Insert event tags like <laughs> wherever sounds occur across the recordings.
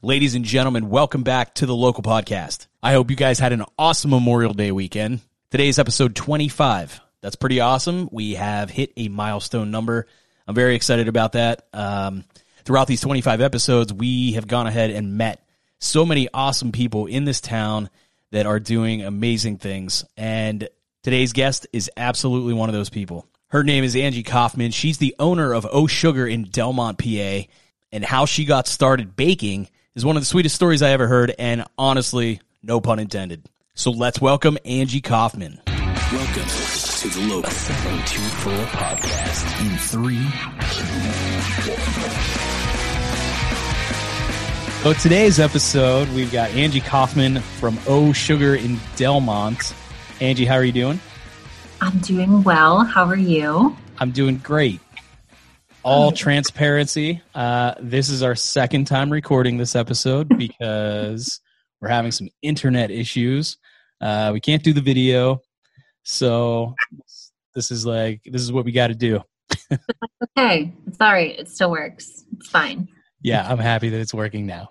Ladies and gentlemen, welcome back to the local podcast. I hope you guys had an awesome Memorial Day weekend. Today's episode 25. That's pretty awesome. We have hit a milestone number. I'm very excited about that. Um, throughout these 25 episodes, we have gone ahead and met so many awesome people in this town that are doing amazing things. And today's guest is absolutely one of those people. Her name is Angie Kaufman. She's the owner of O Sugar in Delmont, PA. And how she got started baking is one of the sweetest stories I ever heard. And honestly, no pun intended. So let's welcome Angie Kaufman. Welcome to the Local 724 podcast in three, So today's episode, we've got Angie Kaufman from O Sugar in Delmont. Angie, how are you doing? I'm doing well. How are you? I'm doing great. All transparency. Uh, this is our second time recording this episode <laughs> because we're having some internet issues. Uh, we can't do the video, so this is like this is what we got to do. <laughs> Okay, it's all right. It still works. It's fine. Yeah, I'm happy that it's working now.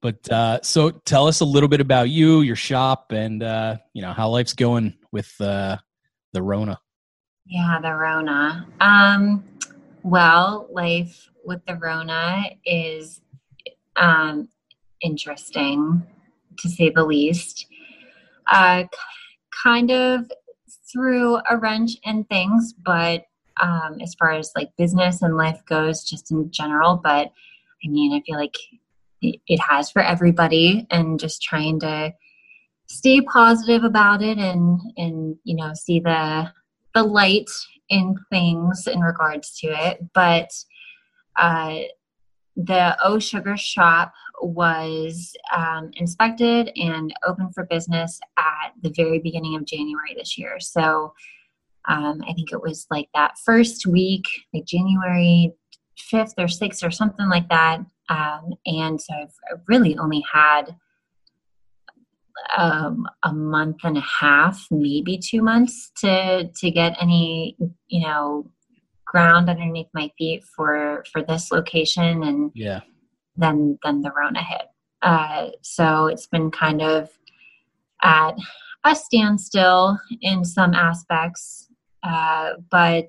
But uh, so tell us a little bit about you, your shop, and uh, you know how life's going with uh, the Rona. Yeah, the Rona. Um, well, life with the Rona is um, interesting to say the least. Uh, kind of threw a wrench in things, but um, as far as like business and life goes, just in general. But I mean, I feel like it, it has for everybody, and just trying to stay positive about it and and you know see the the light in things in regards to it but uh the o sugar shop was um, inspected and open for business at the very beginning of january this year. So um, i think it was like that first week like january 5th or 6th or something like that um, and so i've I've really only had um, a month and a half, maybe two months to to get any you know ground underneath my feet for for this location, and Yeah. then then the Rona hit. Uh, so it's been kind of at a standstill in some aspects, uh, but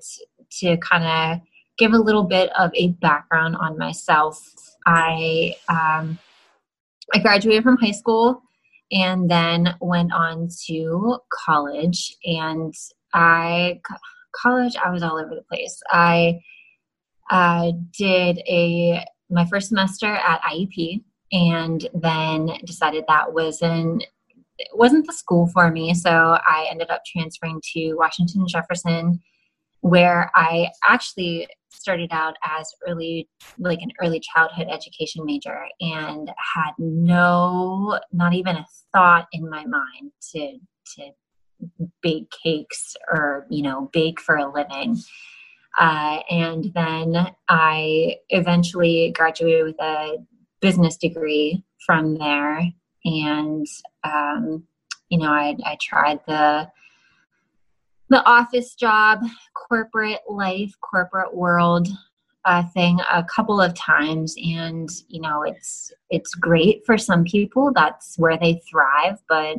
to kind of give a little bit of a background on myself, I um, I graduated from high school and then went on to college. And i college i was all over the place. I uh, did a my first semester at IUP and then decided that wasn't wasn't the school for me. So i ended up transferring to washington jefferson where i actually started out as early like an early childhood education major and had no not even a thought in my mind to to bake cakes or you know bake for a living. Uh, and then i eventually graduated with a business degree from there and um, you know I, I tried the the office job corporate life corporate world uh, thing a couple of times. And you know it's it's great for some people. That's where they thrive but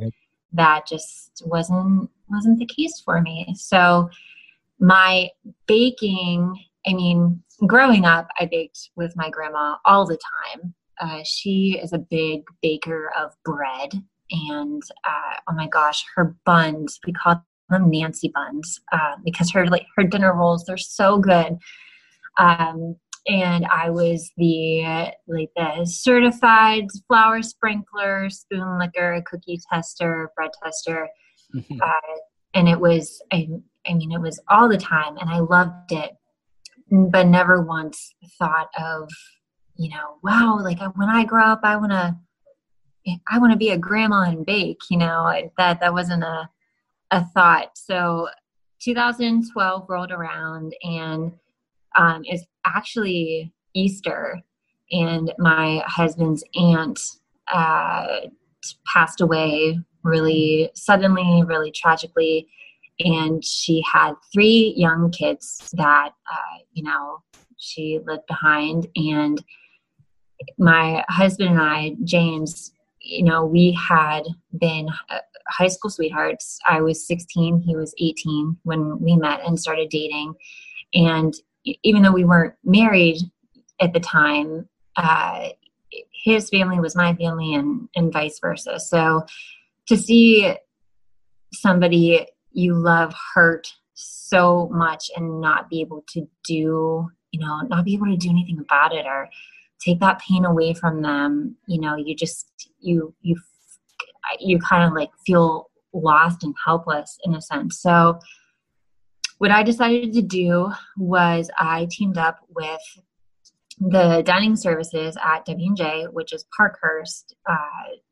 that just wasn't wasn't the case for me. So my baking i mean growing up i baked with my grandma all the time. Uh, she is a big baker of bread. And uh, oh my gosh her buns we call them nancy buns uh, because her like her dinner rolls they're so good. Um, and I was the like the certified flour sprinkler, spoon licker, cookie tester, bread tester, uh, and it was I, I mean it was all the time, and I loved it, but never once thought of you know wow like when I grow up I want to I want to be a grandma and bake you know? That that wasn't a a thought. So 2012 rolled around and um, is actually Easter, and my husband's aunt uh, passed away really suddenly, really tragically, and she had three young kids that uh, you know she left behind, and my husband and I, James, you know, we had been uh, high school sweethearts. I was 16, he was 18 when we met and started dating. And even though we weren't married at the time, uh, his family was my family and, and vice versa. So to see somebody you love hurt so much and not be able to do, you know, not be able to do anything about it or take that pain away from them, you know, you just, you, you, you kind of like feel lost and helpless in a sense. So, what I decided to do was I teamed up with the dining services at W&J, which is Parkhurst, uh,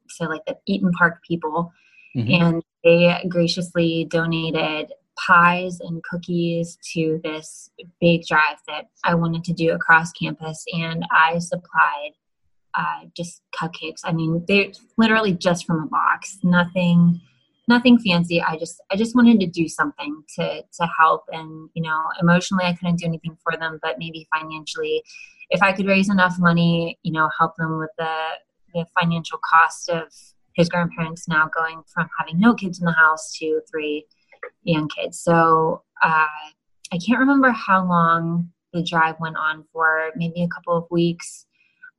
so like the Eat'n Park people, mm-hmm. and they graciously donated pies and cookies to this big drive that I wanted to do across campus, and I supplied uh, just cupcakes. I mean, they literally just from a box, nothing nothing fancy i just i just wanted to do something to to help and you know emotionally i couldn't do anything for them but maybe financially if i could raise enough money you know help them with the the financial cost of his grandparents now going from having no kids in the house to three young kids. So uh, i can't remember how long the drive went on for maybe a couple of weeks.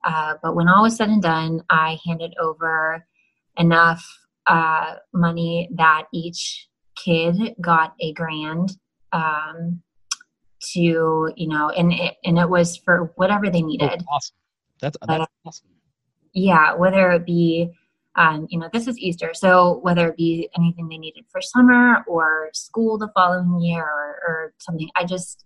Uh, but when all was said and done i handed over enough uh, money that each kid got a grand um, to you know and it, and it was for whatever they needed. oh, awesome. That's, that's awesome. yeah whether it be um, you know this is easter so whether it be anything they needed for summer or school the following year or, or something i just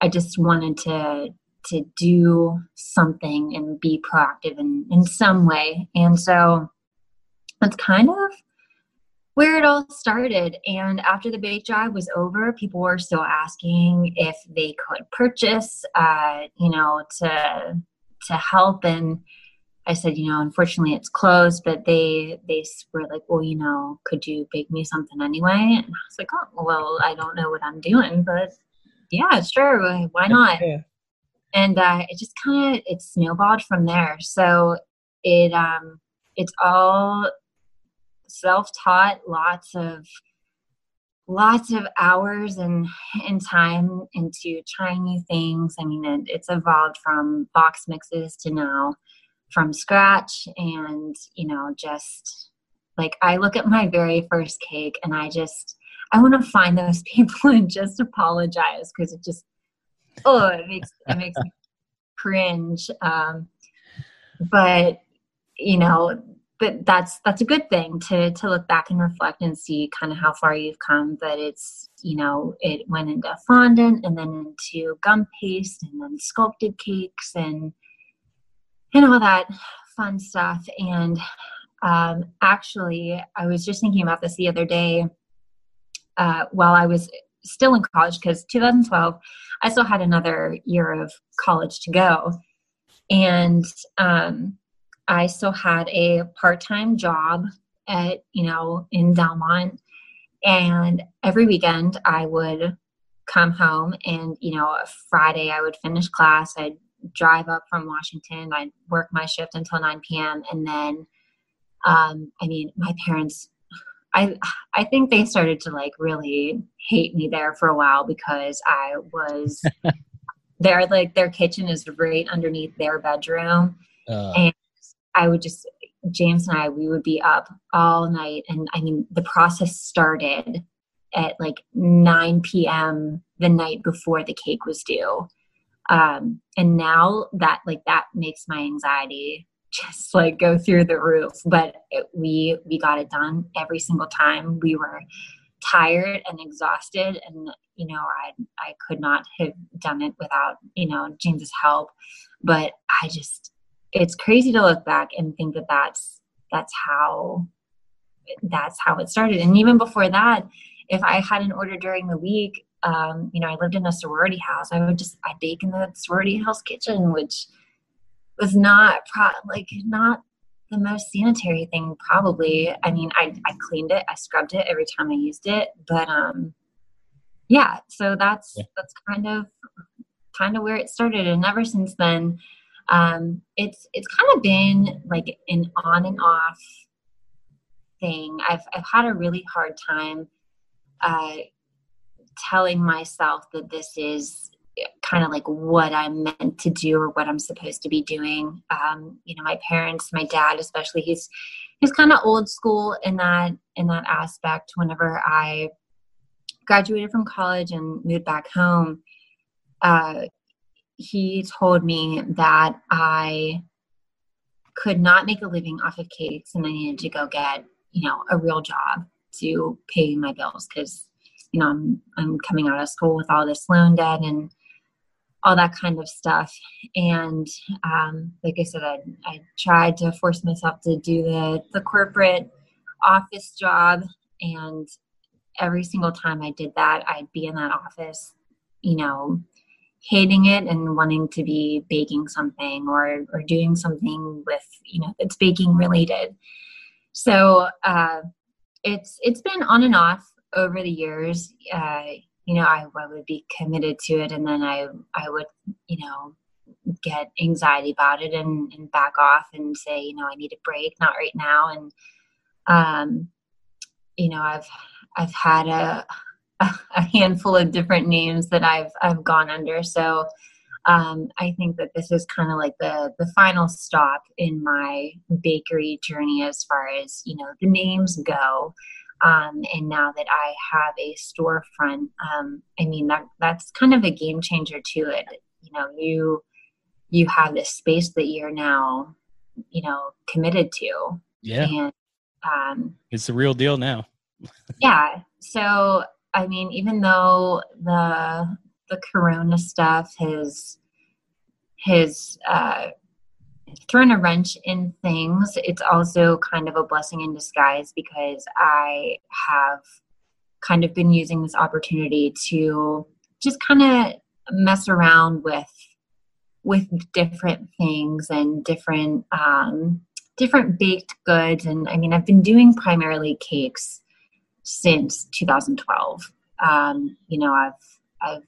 i just wanted to to do something and be proactive in in some way and so that's kind of where it all started. And after the bake job was over, people were still asking if they could purchase, uh, you know, to to help. And I said, you know, unfortunately it's closed, but they they were like, well, you know, could you bake me something anyway? And I was like, oh, well, I don't know what I'm doing, but yeah, sure, why not? Yeah. And uh, it just kind of it snowballed from there. So it um it's all self-taught lots of lots of hours and and time into trying new things i mean it, it's evolved from box mixes to now from scratch and you know just like i look at my very first cake and i just i want to find those <laughs> people and just apologize because it just oh it makes it makes me cringe um but you know but that's that's a good thing to to look back and reflect and see kind of how far you've come but it's you know it went into fondant and then into gum paste and then sculpted cakes and and all that fun stuff and um, actually i was just thinking about this the other day uh, while i was still in college because 2012 i still had another year of college to go and um, I still had a part-time job at, you know, in Delmont. And every weekend I would come home and, you know, Friday I would finish class. I'd drive up from Washington. I'd work my shift until 9 p.m. And then, um, I mean, my parents, I, I think they started to like really hate me there for a while because I was <laughs> there, like their kitchen is right underneath their bedroom. Uh. And I would just James and I we would be up all night and I mean the process started at like 9 p.m. the night before the cake was due. Um, and now that like that makes my anxiety <laughs> just like go through the roof. But it, we we got it done every single time. We were tired and exhausted, and you know I I could not have done it without you know James's help. But I just it's crazy to look back and think that that's that's how that's how it started and even before that if i had an order during the week um, you know i lived in a sorority house i would just i bake in the sorority house kitchen which was not pro- like not the most sanitary thing probably i mean I, I cleaned it i scrubbed it every time i used it but um yeah so that's yeah. that's kind of kind of where it started and ever since then um, it's it's kind of been like an on and off thing. I've I've had a really hard time uh, telling myself that this is kind of like what I'm meant to do or what I'm supposed to be doing. Um, you know, my parents, my dad especially, he's he's kind of old school in that in that aspect. Whenever I graduated from college and moved back home, uh, he told me that I could not make a living off of cakes and I needed to go get, you know, a real job to pay my bills because, you know, I'm, I'm coming out of school with all this loan debt and all that kind of stuff. And um, like I said, I, I tried to force myself to do the, the corporate office job. And every single time I did that, I'd be in that office, you know, hating it and wanting to be baking something or, or doing something with, you know, that's baking related. So uh, it's it's been on and off over the years. Uh, you know, I, I would be committed to it and then I, I would, you know, get anxiety about it and, and back off and say, you know, I need a break, not right now. And, um, you know, I've, I've had a, <laughs> a handful of different names that I've, I've gone under. So, um, I think that this is kind of like the the final stop in my bakery journey as far as you know the names go. Um, and now that I have a storefront, um, I mean that that's kind of a game changer to it. You know, you you have this space that you're now, you know, committed to. Yeah. And um, it's the real deal now. <laughs> yeah. So I mean, even though the the Corona stuff has has uh, thrown a wrench in things, it's also kind of a blessing in disguise because I have kind of been using this opportunity to just kind of mess around with with different things and different um, different baked goods. And i mean i've been doing primarily cakes since 2012 um, you know i've i've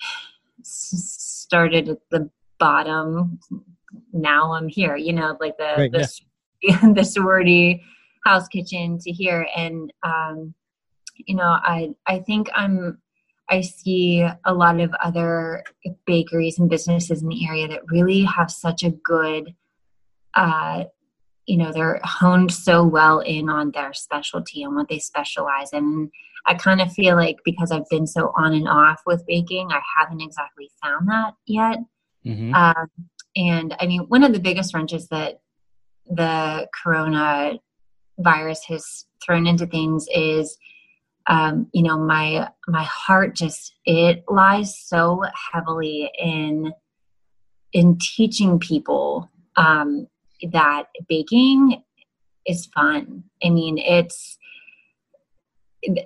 <sighs> started at the bottom now I'm here, you know, like the right, the, yeah. <laughs> the sorority house kitchen to here. And um, you know, I I think I'm I see a lot of other bakeries and businesses in the area that really have such a good uh, you know, they're honed so well in on their specialty and what they specialize in. I kind of feel like because I've been so on and off with baking, I haven't exactly found that yet. Mm-hmm. Um, and I mean, one of the biggest wrenches that the corona virus has thrown into things is um, you know my my heart just it lies so heavily in in teaching people um, that baking is fun. I mean it's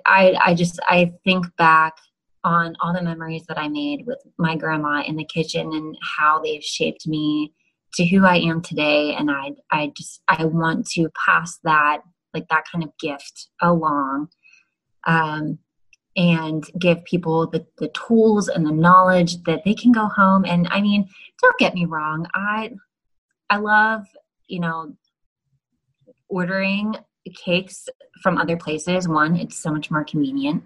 i i just i think back on all the memories that I made with my grandma in the kitchen and how they've shaped me to who I am today. And I, I just, I want to pass that, like that kind of gift along, um, and give people the, the tools and the knowledge that they can go home. And I mean, don't get me wrong. I, I love, you know, ordering cakes from other places. One, it's so much more convenient.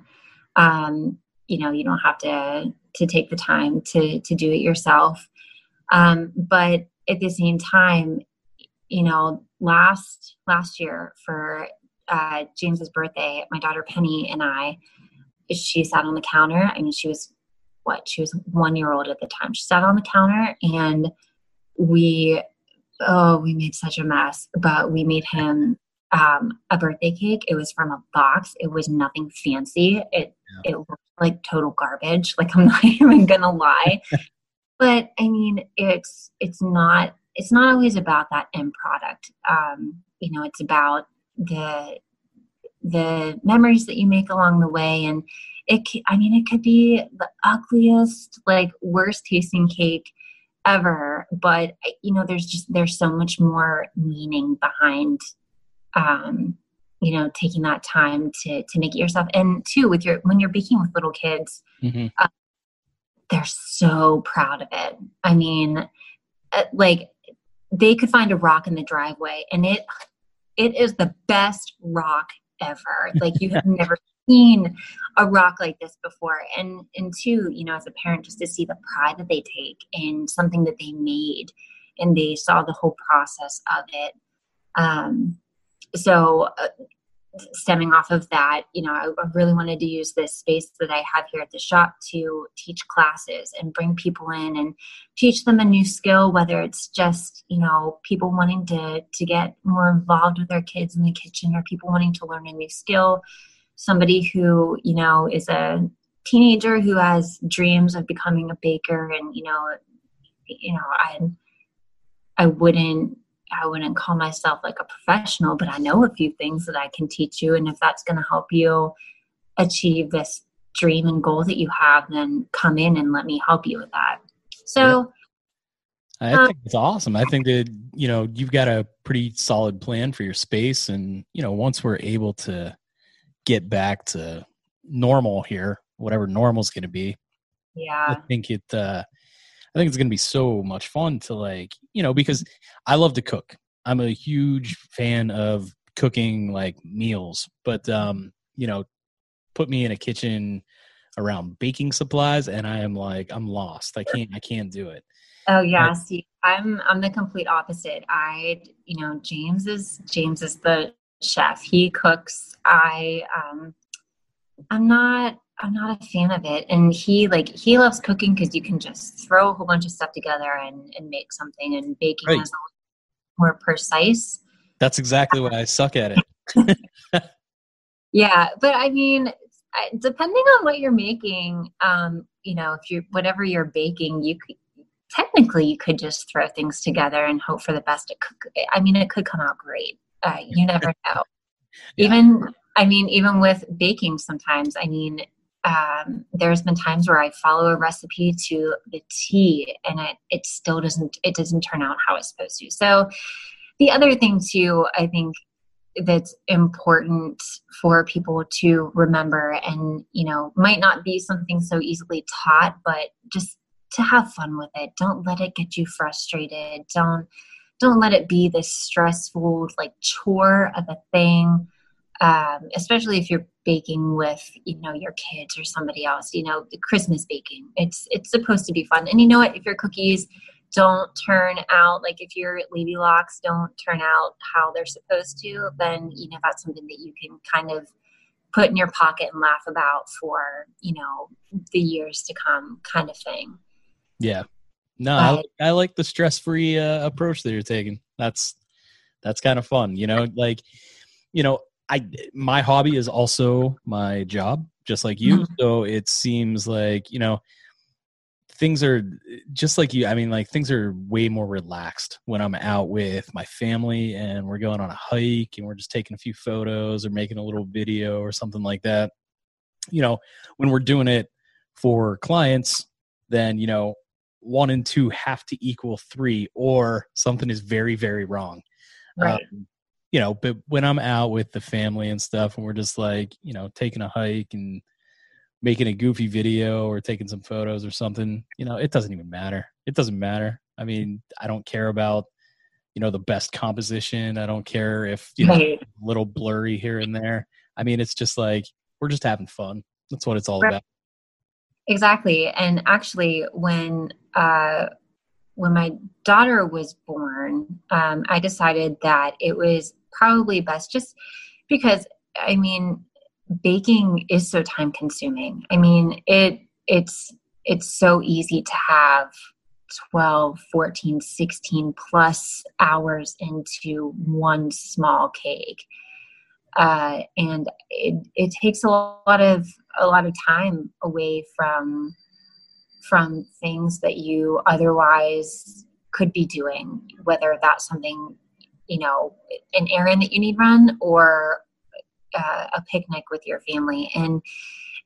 Um, you know you don't have to to take the time to to do it yourself um, but at the same time you know last last year for uh, james's birthday my daughter penny and i she sat on the counter i mean she was what she was one year old at the time she sat on the counter and we oh we made such a mess but we made him um, a birthday cake. It was from a box. It was nothing fancy. It yeah. it looked like total garbage. Like I'm <laughs> not even gonna lie. <laughs> but I mean, it's it's not it's not always about that end product. Um, you know, it's about the the memories that you make along the way and it i mean it could be the ugliest like worst tasting cake ever but you know there's just there's so much more meaning behind um, you know taking that time to to make it yourself. And two with your when you're baking with little kids mm-hmm. uh, they're so proud of it. I mean uh, like they could find a rock in the driveway and it it is the best rock ever. <laughs> Like you have never seen a rock like this before. And and two you know as a parent just to see the pride that they take in something that they made and they saw the whole process of it um so uh, stemming off of that, you know, I, I, really wanted to use this space that I have here at the shop to teach classes and bring people in and teach them a new skill, whether it's just, you know, people wanting to, to get more involved with their kids in the kitchen or people wanting to learn a new skill, somebody who, you know, is a teenager who has dreams of becoming a baker and, you know, you know, I, I wouldn't I wouldn't call myself like a professional, but I know a few things that I can teach you. And if that's going to help you achieve this dream and goal that you have, then come in and let me help you with that. So, I um, think it's awesome. I think that, you know, you've got a pretty solid plan for your space. And, you know, once we're able to get back to normal here, whatever normal is going to be, yeah, I think it, uh, I think it's going to be so much fun to like, you know, because I love to cook. I'm a huge fan of cooking like meals, but um, you know, put me in a kitchen around baking supplies and I am like I'm lost. I can't I can't do it. Oh yeah, see, I'm I'm the complete opposite. I you know, James is James is the chef. He cooks. I um I'm not I'm not a fan of it. And he like he loves cooking because you can just throw a whole bunch of stuff together and, and make something. And baking is more precise. That's exactly why I suck at it. <laughs> yeah, but I mean, depending on what you're making, um, you know, if you're whatever you're baking, you could technically you could just throw things together and hope for the best. It could, I mean, it could come out great. Uh, you never <laughs> know. yeah. Even I mean, even with baking, sometimes I mean, um, there's been times where I follow a recipe to the T and it, it still doesn't it doesn't turn out how it's supposed to. So the other thing too, I think that's important for people to remember and you know might not be something so easily taught but just to have fun with it don't let it get you frustrated don't don't let it be this stressful like chore of a thing um, especially if you're baking with you know your kids or somebody else you know the christmas baking. It's it's supposed to be fun. And you know what? If your cookies don't turn out like if your lady locks don't turn out how they're supposed to then you know that's something that you can kind of put in your pocket and laugh about for you know the years to come kind of thing. Yeah. No but, I, I like the stress-free uh, approach that you're taking. That's that's kind of fun you know like you know I my hobby is also my job, just like you. Mm-hmm. So it seems like you know things are just like you. I mean, like things are way more relaxed when I'm out with my family and we're going on a hike and we're just taking a few photos or making a little video or something like that. You know, when we're doing it for clients, then you know one and two have to equal three, or something is very very wrong. Right. Um, you know, but when I'm out with the family and stuff, and we're just like, you know, taking a hike and making a goofy video or taking some photos or something, you know, it doesn't even matter. It doesn't matter. I mean, I don't care about, you know, the best composition. I don't care if, you know, right. a little blurry here and there. I mean, it's just like, we're just having fun. That's what it's all right. about. Exactly. And actually, when, uh, when my daughter was born, um, I decided that it was probably best just because I mean baking is so time consuming. I mean it it's it's so easy to have 12, 14, 16 plus hours into one small cake. Uh, and it, it takes a lot of a lot of time away from from things that you otherwise could be doing whether that's something you know an errand that you need run or uh, a picnic with your family and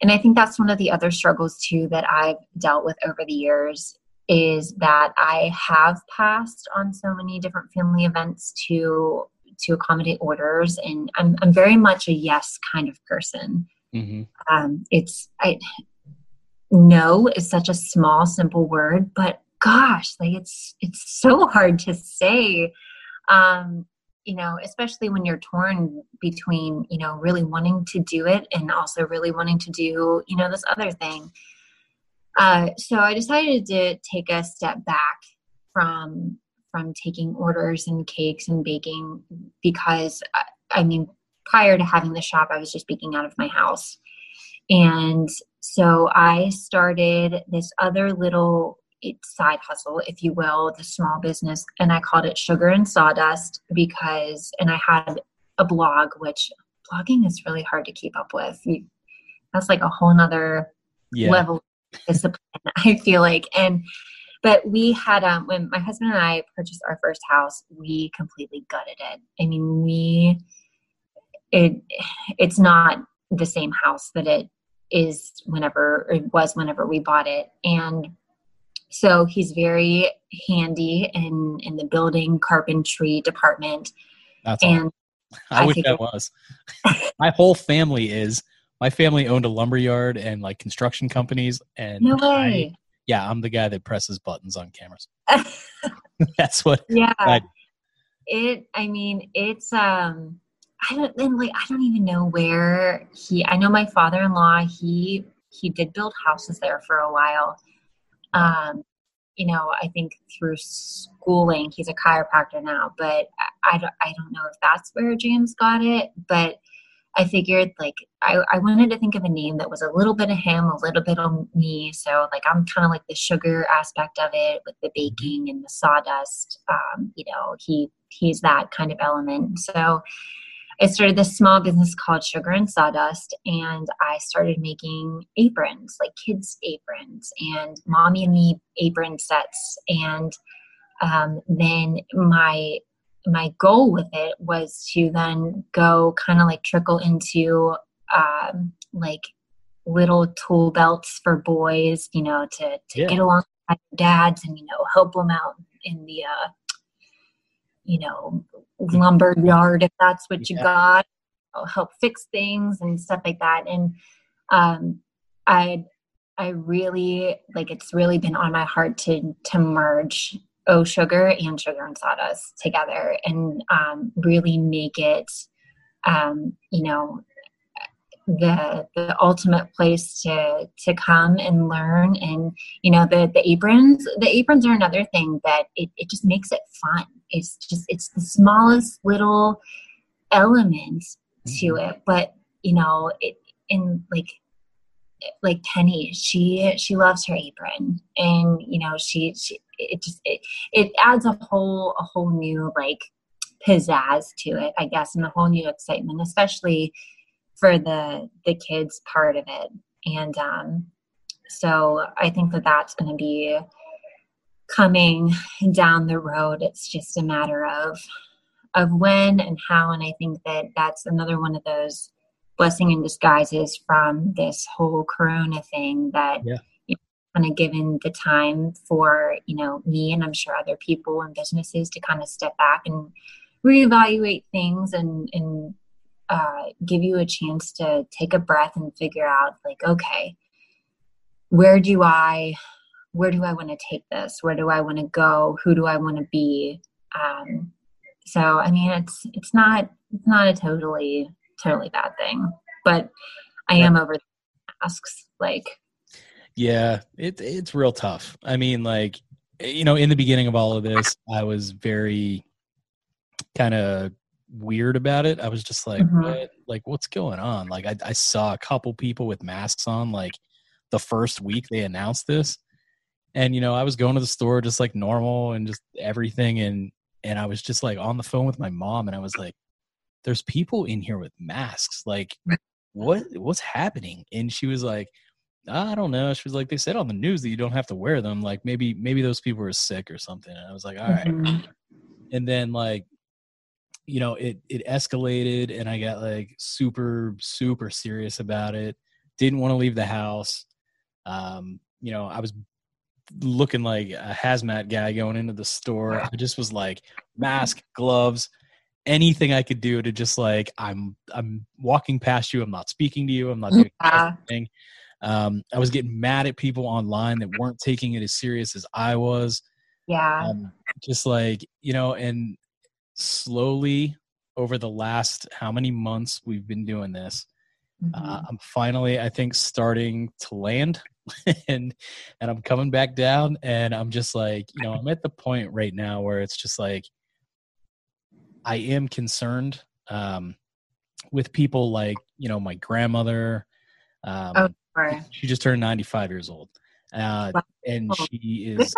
and i think that's one of the other struggles too that i've dealt with over the years is that i have passed on so many different family events to to accommodate orders and i'm, I'm very much a yes kind of person mm-hmm. um, it's i no is such a small simple word but gosh, like it's it's so hard to say. Um, you know, especially when you're torn between, you know, really wanting to do it and also really wanting to do, you know, this other thing. Uh, so I decided to take a step back from from taking orders and cakes and baking because I, I mean prior to having the shop I was just baking out of my house. And so I started this other little side hustle, if you will, the small business, and I called it Sugar and Sawdust because, and I had a blog, which blogging is really hard to keep up with. You, that's like a whole nother yeah. level discipline, <laughs> I feel like. And but we had um when my husband and I purchased our first house, we completely gutted it. I mean, we it it's not the same house that it is whenever it was whenever we bought it. And so he's very handy in in the building carpentry department. That's and <laughs> I, I wish that was. <laughs> my whole family is. My family owned a lumber yard and like construction companies, and no way. I, yeah, I'm the guy that presses buttons on cameras. <laughs> That's what. Yeah. I, it. I mean, it's um. I don't then like I don't even know where he. I know my father-in-law. He he did build houses there for a while, um, you know, I think through schooling, he's a chiropractor now, but I, I, don't, I don't know if that's where James got it, but I figured like I, I wanted to think of a name that was a little bit of him, a little bit of me. So like I'm kind of like the sugar aspect of it with the mm-hmm. baking and the sawdust. Um, you know, he he's that kind of element. So I started this small business called Sugar and Sawdust, and I started making aprons, like kids' aprons, and mommy and me apron sets. And um, then my my goal with it was to then go kind of like trickle into um, like little tool belts for boys, you know, to, to yeah. get along with dads and you know help them out in the uh, you know lumber yard if that's what you yeah. got I'll help fix things and stuff like that and um i i really like it's really been on my heart to to merge oh sugar and sugar and sawdust together and um really make it um you know the the ultimate place to to come and learn and you know the the aprons the aprons are another thing that it, it just makes it fun it's just it's the smallest little element to mm-hmm. it but you know it in like like Penny, she she loves her apron, and you know she, she it just it, it adds a whole a whole new like pizzazz to it, I guess, and a whole new excitement, especially for the the kids part of it. And um, so I think that that's going to be coming down the road. It's just a matter of of when and how. And I think that that's another one of those blessing in disguises from this whole Corona thing that. Yeah. You know, kind of given the time for you know me and i'm sure other people and businesses to kind of step back and reevaluate things and and uh, give you a chance to take a breath and figure out like okay where do i where do I want to take this? Where do I want to go? Who do I want to be? Um, so I mean, it's it's not it's not a totally totally bad thing, but I am over masks. Like, yeah, it it's real tough. I mean, like you know, in the beginning of all of this, I was very kind of weird about it. I was just like, mm-hmm. what? Like, what's going on? Like, I, I saw a couple people with masks on, like the first week they announced this, and you know i was going to the store just like normal and just everything and and i was just like on the phone with my mom and i was like there's people in here with masks like what what's happening and she was like i don't know she was like they said on the news that you don't have to wear them like maybe maybe those people are sick or something and i was like all right. mm-hmm. and then like you know it it escalated and i got like super super serious about it didn't want to leave the house um you know i was looking like a hazmat guy going into the store. I just was like mask, gloves, anything I could do to just like I'm I'm walking past you. I'm not speaking to you. I'm not doing anything. Um, I was getting mad at people online that weren't taking it as serious as I was. Yeah. Um, just like you know, and slowly over the last how many months we've been doing this, Mhm. uh, I'm finally, I think, starting to land, <laughs> and and I'm coming back down, and I'm just like, you know, I'm at the point right now where it's just like, I am concerned um, with people like you know my grandmother. Um, Oh. She just turned 95 years old, uh, and she is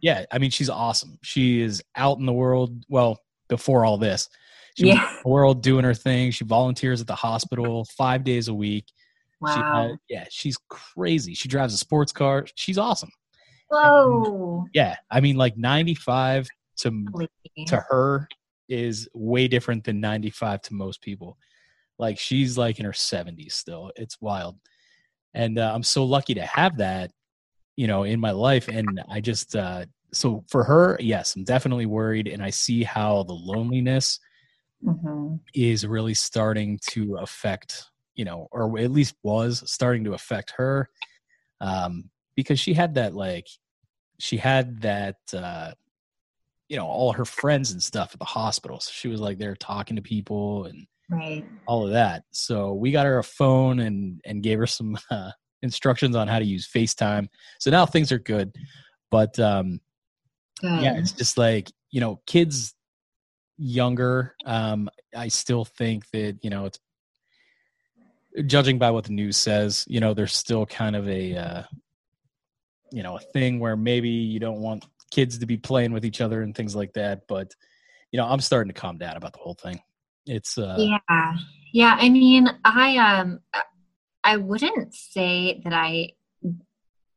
yeah. I mean, she's awesome. She is out in the world. Well, before all this, she was Yeah. in the world doing her thing. She volunteers at the hospital five days a week. She Wow. yeah, she's crazy. She drives a sports car. She's awesome. Whoa. Yeah, I mean, like 95 to to her is way different than 95 to most people. Like she's like in her 70s still. It's wild. And uh, I'm so lucky to have that, you know, in my life. And I just, uh, so for her, yes, I'm definitely worried. And I see how the loneliness Mhm. is really starting to affect, you know, or at least was starting to affect her. Um, because she had that, like, she had that, uh, you know, all her friends and stuff at the hospital. So she was like there talking to people and Right. all of that. So we got her a phone and and gave her some <laughs> uh, instructions on how to use FaceTime. So now things are good. But um, Good. yeah, it's just like you know, kids younger. Um, I still think that you know it's judging by what the news says. You know, there's still kind of a uh, you know a thing where maybe you don't want kids to be playing with each other and things like that. But you know, I'm starting to calm down about the whole thing. It's uh, yeah yeah i mean i um i wouldn't say that i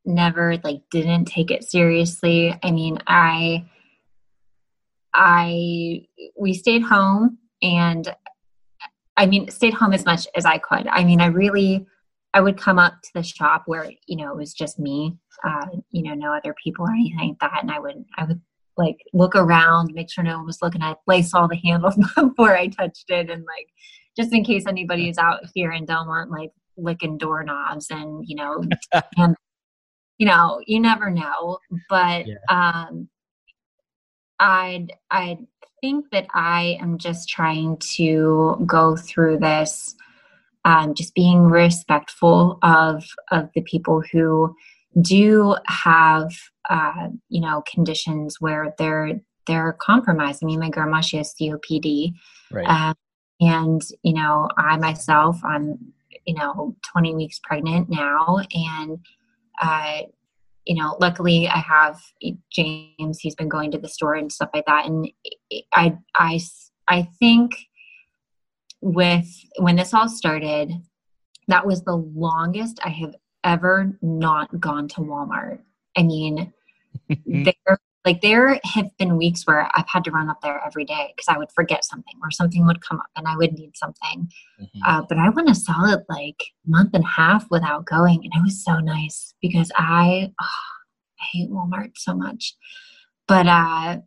never like didn't take it seriously. I mean i i we stayed home and i mean stayed home as much as i could. I mean i really i would come up to the shop where you know it was just me uh you know no other people or anything like that. And i would i would like look around, make sure no one was looking. I'd place all the handles <laughs> before I touched it, and like just in case anybody is out here in Delmont, like licking doorknobs, and you know, <laughs> you know, you never know. But Yeah. um, I I think that I am just trying to go through this, um, just being respectful of of the people who do have uh, you know conditions where they're they're compromised. I mean, my grandma she has COPD, right. um, and you know I myself I'm you know 20 weeks pregnant now, and uh, you know luckily I have James. He's been going to the store and stuff like that, and I I I think with when this all started, that was the longest I have ever not gone to Walmart. I mean, <laughs> there like there have been weeks where I've had to run up there every day because I would forget something or something would come up and I would need something. Mhm. Uh, but I went a solid like month and a half without going, and it was so nice because I oh, I hate Walmart so much. But uh,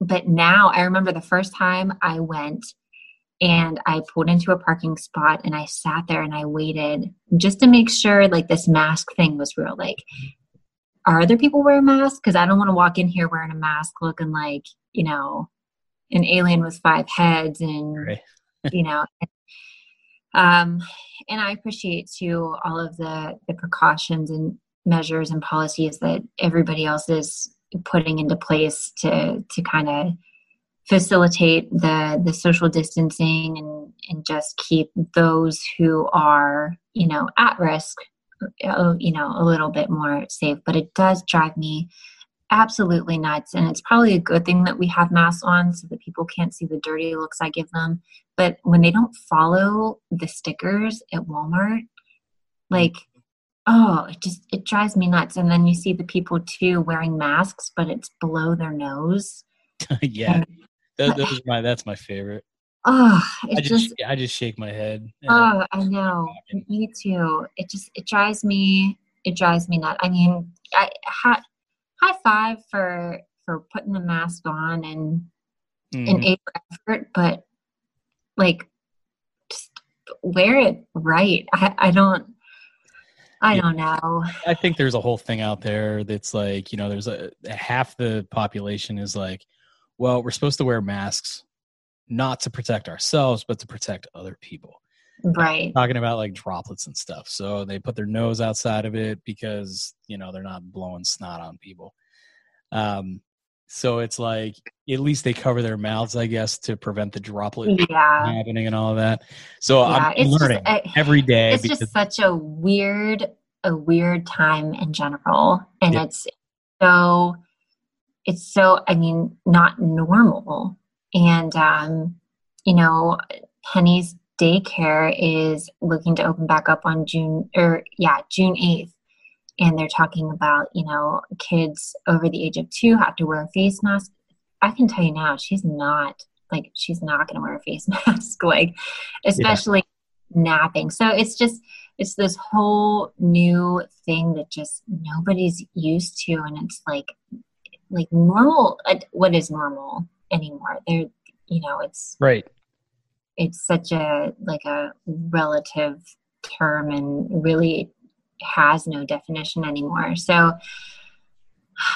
but now I remember the first time I went and I pulled into a parking spot and I sat there and I waited just to make sure like this mask thing was real. Like, are other people wearing masks? Because I don't want to walk in here wearing a mask looking like, you know, an alien with five heads and, Right. <laughs> you know, um, and I appreciate too all of the, the precautions and measures and policies that everybody else is putting into place to, to kind of facilitate the the social distancing and and just keep those who are you know at risk Uh, oh, you know a little bit more safe but it does drive me absolutely nuts. And it's probably a good thing that we have masks on so that people can't see the dirty looks i give them. But when they don't follow the stickers at walmart like oh it just it drives me nuts. And then you see the people too wearing masks but it's below their nose. <laughs> Yeah, and those, those my that's my favorite. Oh it I just, just I just shake my head. Oh, I know. Me too. It just it drives me it drives me nuts. I mean, I high, high five for for putting the mask on and Mhm. an A for effort, but like just wear it right. I I don't I Yeah. don't know. I think there's a whole thing out there that's like, you know, there's a half the population is like, well, we're supposed to wear masks not to protect ourselves, but to protect other people. Right. Talking about like droplets and stuff. So they put their nose outside of it because, you know, they're not blowing snot on people. Um, so it's like at least they cover their mouths, I guess, to prevent the droplet Yeah. happening and all of that. So Yeah. I'm learning just, I- every day it's just such a weird a weird time in general and Yeah. it's so it's so i mean not normal and um you know penny's daycare is looking to open back up on june or yeah june 8th and they're talking about you know kids over the age of two have to wear a face mask. I can tell you now she's not like she's not going to wear a face <laughs> mask like especially napping. So it's just it's this whole new thing that just nobody's used to and it's like like normal uh, what is normal anymore. There you know it's right. it's such a like a relative term and really has no definition anymore. So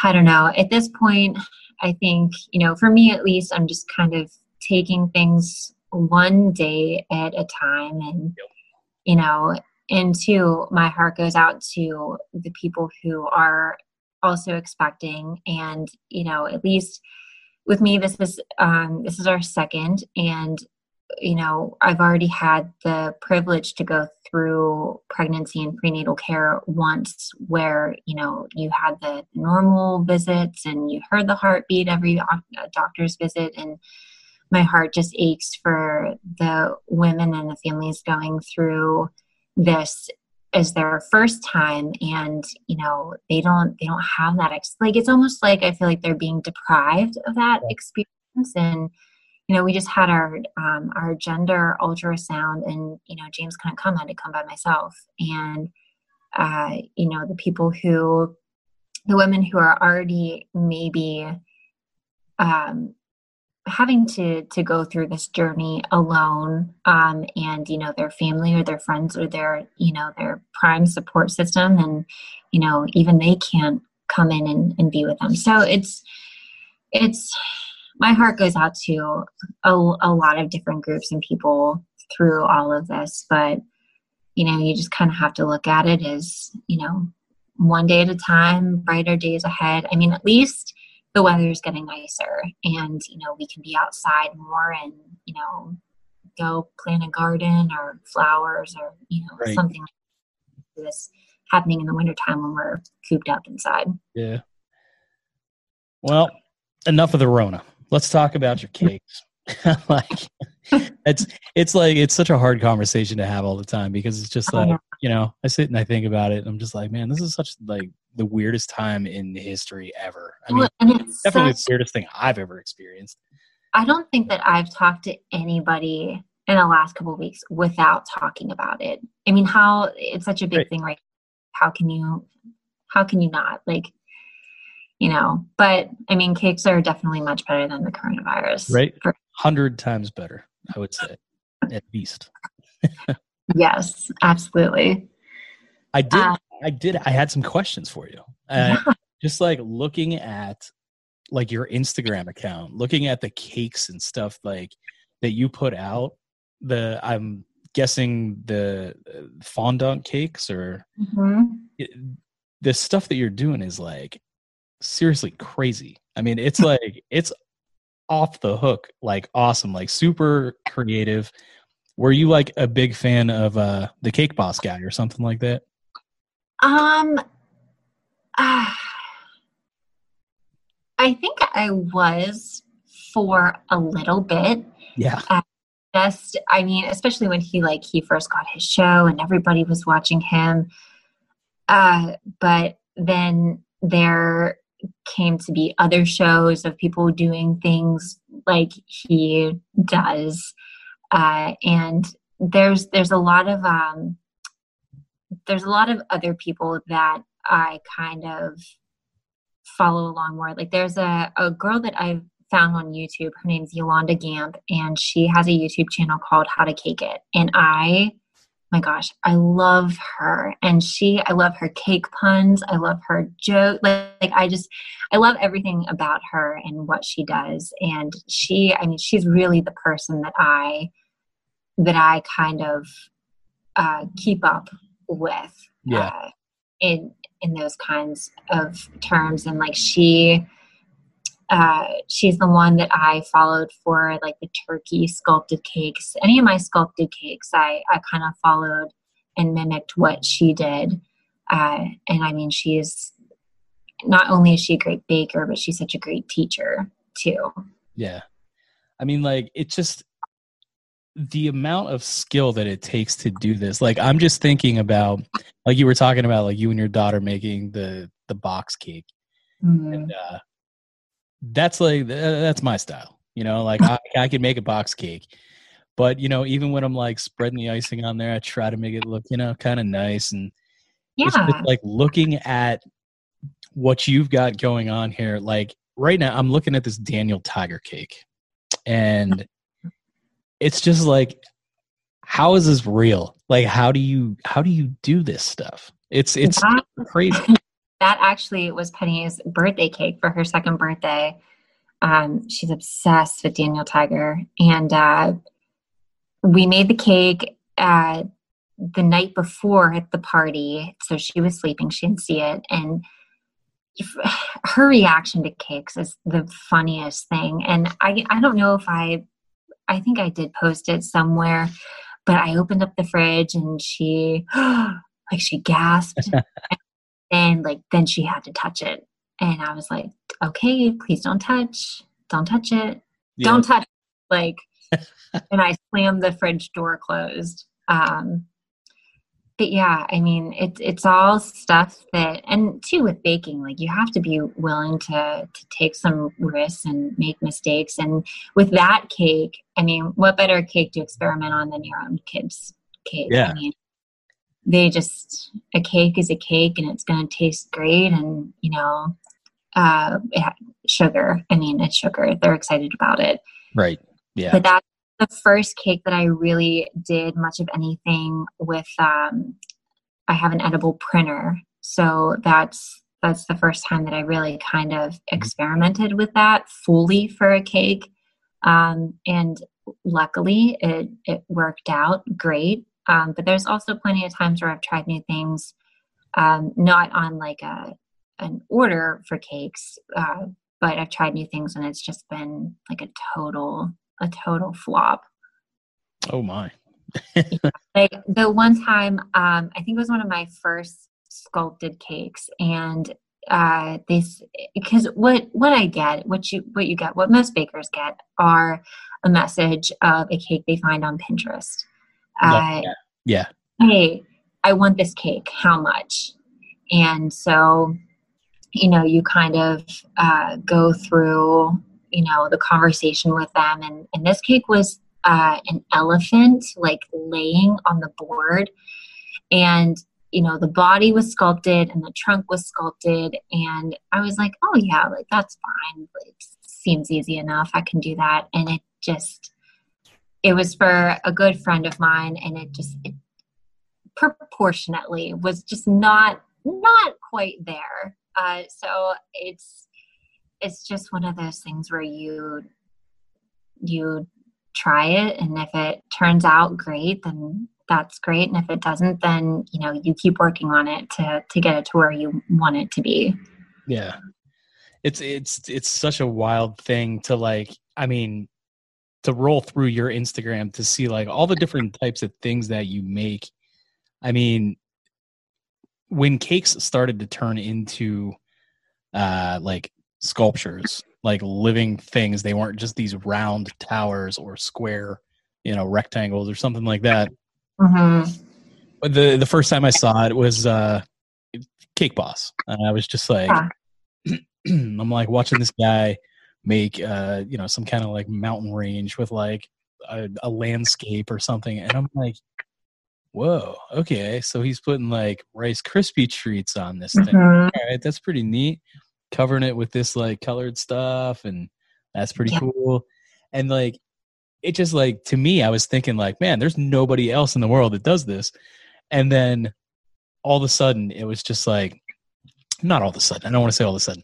i don't know. At this point i think you know for me at least i'm just kind of taking things one day at a time and you know and two my heart goes out to the people who are also expecting and you know at least with me this is um this is our second and you know i've already had the privilege to go through pregnancy and prenatal care once where you know you had the normal visits and you heard the heartbeat every doctor's visit and my heart just aches for the women and the families going through this as their first time and you know they don't they don't have that ex- like it's almost like i feel like they're being deprived of that experience and you know we just had our um, our gender ultrasound and you know james couldn't come I had to come by myself. And uh, you know the people who the women who are already maybe um, having to to go through this journey alone um, and you know their family or their friends or their you know their prime support system and you know even they can't come in and, and be with them. So it's it's my heart goes out to a, a lot of different groups and people through all of this but you know you just kind of have to look at it as you know one day at a time brighter days ahead. I mean at least the weather is getting nicer and you know we can be outside more and you know go plant a garden or flowers or you know Right. something like this happening in the wintertime when we're cooped up inside Yeah. Well, enough of the Rona. Let's talk about your cakes. <laughs> like it's it's like it's such a hard conversation to have all the time because it's just Oh, like yeah. you know I sit and I think about it and I'm just like man this is such like the weirdest time in history ever. I mean Well, it's definitely such, the weirdest thing I've ever experienced. i don't think that i've talked to anybody in the last couple of weeks without talking about it i mean how it's such a big Right. thing right how can you how can you not like you know but i mean cakes are definitely much better than the coronavirus Right. Hundred times better, I would say, at least. <laughs> yes absolutely I did. Uh, I did. I had some questions for you. Uh, <laughs> just like looking at like your Instagram account, looking at the cakes and stuff like that you put out. The I'm guessing the uh, fondant cakes or Mhm. it, the stuff that you're doing is like seriously crazy. I mean, it's <laughs> like it's off the hook, like awesome, like super creative. Were you like a big fan of uh the Cake Boss guy or something like that? Um, ah, I think I was for a little bit. Yeah. Just, I mean, especially when he like he first got his show and everybody was watching him. Uh, but then there came to be other shows of people doing things like he does, uh, and there's there's a lot of um, there's a lot of other people that I kind of follow along more. Like there's a, a girl that I've found on YouTube. Her name's Yolanda Gampp, and she has a YouTube channel called How to Cake It. And I, my gosh, I love her. And she, I love her cake puns. I love her joke. Like, like, I just, I love everything about her and what she does. And she, I mean, she's really the person that I, that I kind of uh, keep up with. Yeah. Uh, in in those kinds of terms, and like she, uh, she's the one that I followed for like the turkey sculpted cakes. Any of my sculpted cakes, I, I kind of followed and mimicked what she did. Uh, and I mean, she's not only is she a great baker, but she's such a great teacher too. Yeah. I mean, like, it's just the amount of skill that it takes to do this. Like, I'm just thinking about, like, you were talking about, like, you and your daughter making the the box cake. Mm-hmm. And, uh, that's like that's my style you know like I, <laughs> I can make a box cake but you know even when i'm like spreading the icing on there i try to make it look you know kind of nice and yeah. it's just like looking at what you've got going on here like right now i'm looking at this daniel tiger cake and it's just like how is this real? Like how do you how do you do this stuff? It's it's that, crazy. <laughs> that actually was penny's birthday cake for her second birthday. Um, she's obsessed with daniel tiger. And uh, we made the cake uh, the night before at the party. So she was sleeping. She didn't see it. And if, <sighs> her reaction to cakes is the funniest thing. And I, I don't know if i i think i did post it somewhere but i opened up the fridge and she <gasps> like she gasped <laughs> and like then she had to touch it and i was like okay please don't touch don't touch it Yeah. don't touch It. like <laughs> and i slammed the fridge door closed um but yeah i mean it's it's all stuff that and too with baking like you have to be willing to to take some risks and make mistakes. And with that cake i mean what better cake to experiment on than your own kids cake? Yeah. i mean they just a cake is a cake and it's going to taste great and you know uh ha- sugar i mean it's sugar. They're excited about it. Right. Yeah. But that's the first cake that I really did much of anything with. Um, I have an edible printer, so that's that's the first time that I really kind of experimented with that fully for a cake, um, and luckily it it worked out great. Um, but there's also plenty of times where I've tried new things, um, not on like a an order for cakes, uh, but I've tried new things and it's just been like a total a total flop. oh my <laughs> Like the one time, um, I think it was one of my first sculpted cakes, and uh, this because what what I get, what you what you get, what most bakers get are a message of a cake they find on Pinterest. Uh, yeah yeah hey, I want this cake. How much? And so, you know, you kind of uh, go through, you know, the conversation with them. And, and this cake was uh, an elephant like laying on the board. And, you know, the body was sculpted and the trunk was sculpted. And I was like, oh, yeah, like that's fine. It seems easy enough. I can do that. And it just, it was for a good friend of mine. And it just, it proportionately was just not not quite there uh, so it's it's just one of those things where you you try it and if it turns out great then that's great and if it doesn't then you know you keep working on it to to get it to where you want it to be Yeah. It's it's it's such a wild thing to like I mean to roll through your Instagram to see like all the different types of things that you make. I mean when cakes started to turn into uh like sculptures, like living things, they weren't just these round towers or square, you know, rectangles or something like that. mm-hmm. But the the first time I saw it was uh Cake Boss. And I was just like Yeah. <clears throat> I'm like watching this guy make uh you know some kind of like mountain range with like a, a landscape or something and I'm like whoa okay so he's putting like rice crispy treats on this thing Mhm. all right that's pretty neat covering it with this like colored stuff and that's pretty Yeah. cool and like it just like to me, I was thinking like, man, there's nobody else in the world that does this. And then all of a sudden it was just like not all of a sudden, I don't want to say all of a sudden,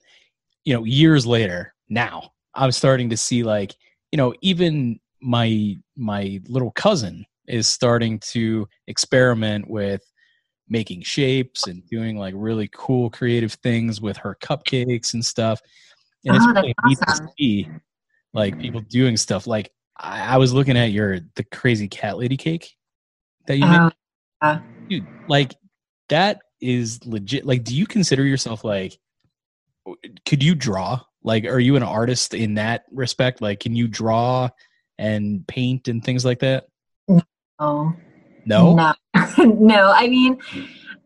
you know, years later, now I'm starting to see like, you know, even my my little cousin is starting to experiment with making shapes and doing like really cool creative things with her cupcakes and stuff. And it's Oh, really that's neat to see like people doing stuff. Like I, I was looking at your the crazy cat lady cake that you made. Oh, Dude, like that is legit. Like, do you consider yourself like could you draw? Like, are you an artist in that respect? Like, can you draw and paint and things like that? oh, No. no, <laughs> no. I mean,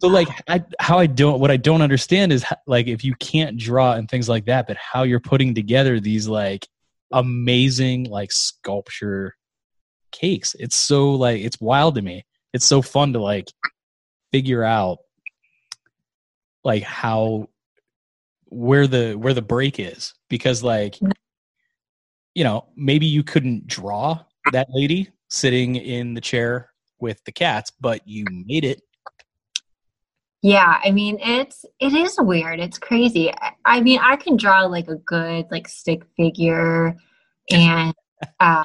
So like I how I don't what I don't understand is ho- like if you can't draw and things like that, but how you're putting together these like amazing like sculpture cakes. It's so like it's wild to me. It's so fun to like figure out like how where the where the break is because like mm-hmm. you know maybe you couldn't draw that lady sitting in the chair with the cats but you made it Yeah, I mean it's it is weird. It's crazy. I, mean, I can draw like a good like stick figure, and uh,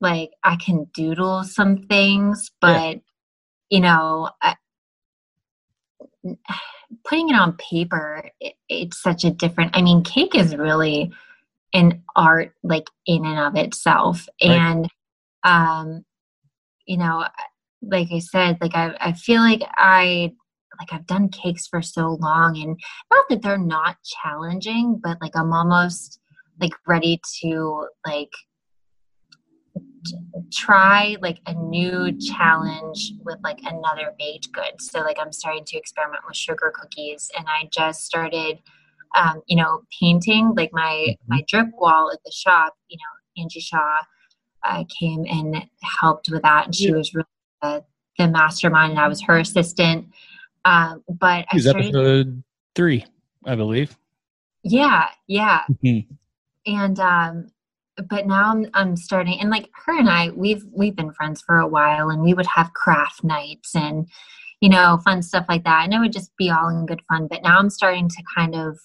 like I can doodle some things, but you know, I, putting it on paper, it, it's such a different. I mean, cake is really an art like in and of itself, Right. and um, you know, like I said, like I I feel like I like I've done cakes for so long and not that they're not challenging, but like I'm almost like ready to like try like a new challenge with like another baked good. So like I'm starting to experiment with sugar cookies and I just started um, you know, painting like my my drip wall at the shop, you know, Angie Shaw uh, came and helped with that and she was really the, the mastermind and I was her assistant. Um, but I started, episode three, I believe. yeah, yeah. Mhm. And um, but now I'm I'm starting and like her and I we've we've been friends for a while and we would have craft nights and you know fun stuff like that and it would just be all in good fun. But now I'm starting to kind of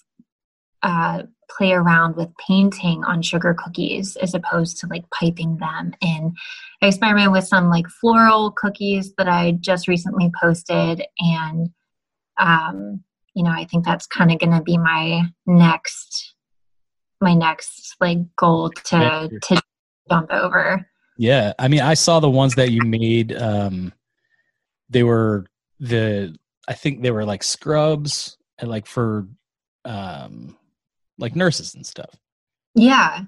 uh, play around with painting on sugar cookies as opposed to like piping them and I experiment with some like floral cookies that I just recently posted and um you know I think that's kind of going to be my next my next like goal to to jump over Yeah, I mean, I saw the ones that you made. Um, they were the, I think they were like scrubs and like for, um, like nurses and stuff. yeah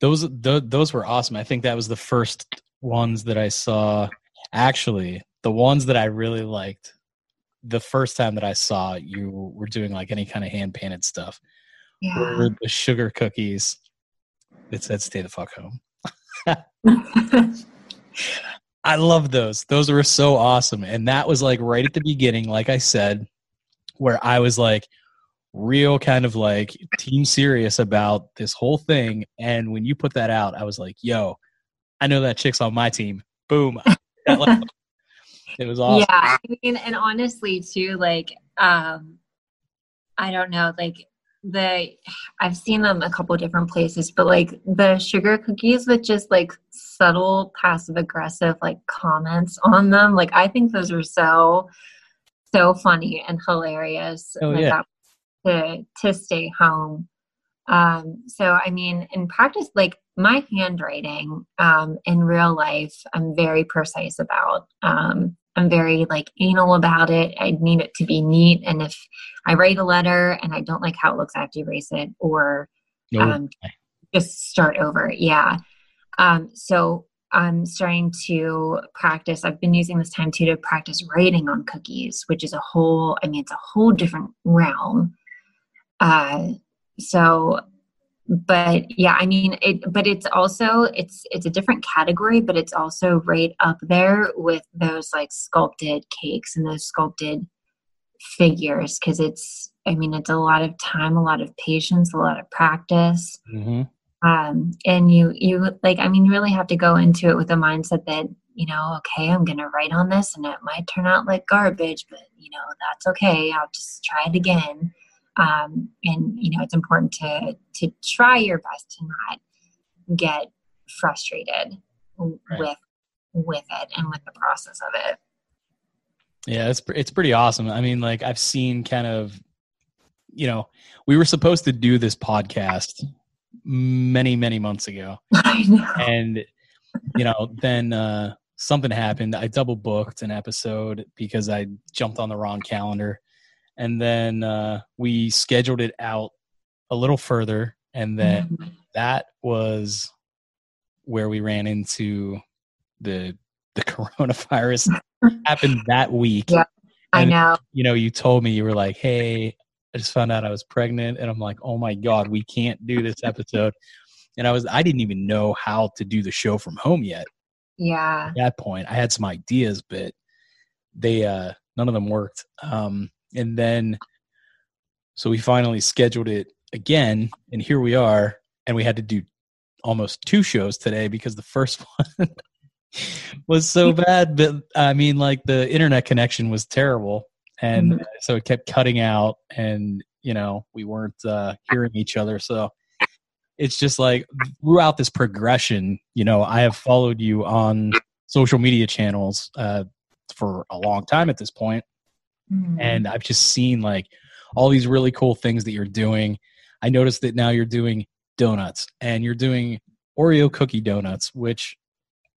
Those th- those were awesome. I think that was the first ones that I saw. Actually, the ones that I really liked, the first time that I saw you were doing like any kind of hand painted stuff, yeah were the sugar cookies that said "Stay the fuck home." <laughs> I love those. Those were so awesome. And that was like right at the beginning, like I said, where I was like real kind of like team serious about this whole thing. And when you put that out, I was like, yo, I know that chick's on my team. Boom. <laughs> it was awesome. Yeah, I mean, and honestly, too, like, um, I don't know, like the I've seen them a couple different places, but like the sugar cookies with just like subtle passive aggressive like comments on them, like I think those are so so funny and hilarious. Oh, yeah. that to to stay home. Um, so I mean, in practice, like my handwriting um, in real life, I'm very precise about. Um, I'm very like anal about it. I need it to be neat, and if I write a letter and I don't like how it looks, I have to erase it or No, um, just start over. Yeah. Um, so I'm starting to practice. I've been using this time too to practice writing on cookies, which is a whole. I mean, it's a whole different realm. Uh, so, but yeah, I mean, it. But it's also it's it's a different category, but it's also right up there with those like sculpted cakes and those sculpted figures because it's. I mean, it's a lot of time, a lot of patience, a lot of practice hmm um, and you you like i mean you really have to go into it with a mindset that you know okay i'm gonna write on this and it might turn out like garbage but you know that's okay i'll just try it again um, and you know it's important to to try your best to not get frustrated right. with with it and with the process of it. Yeah it's it's pretty awesome. I mean like i've seen kind of you know we were supposed to do this podcast many many months ago. <laughs> And you know then uh something happened. I double booked an episode because i jumped on the wrong calendar and then uh we scheduled it out a little further and then mm-hmm. that was where we ran into the the <laughs> coronavirus <laughs> happened that week yeah i know you know you told me you were like hey I just found out I was pregnant and I'm like, oh my God, we can't do this episode. and I was, I didn't even know how to do the show from home yet. Yeah. At that point, I had some ideas, but they, uh, none of them worked. Um, and then, so we finally scheduled it again, and here we are, and we had to do almost two shows today because the first <laughs> one was so bad. But I mean, like the internet connection was terrible and mm-hmm. so it kept cutting out and you know we weren't uh, hearing each other so it's just like throughout this progression you know i have followed you on social media channels uh, for a long time at this point mm-hmm. and i've just seen like all these really cool things that you're doing i noticed that now you're doing donuts and you're doing oreo cookie donuts which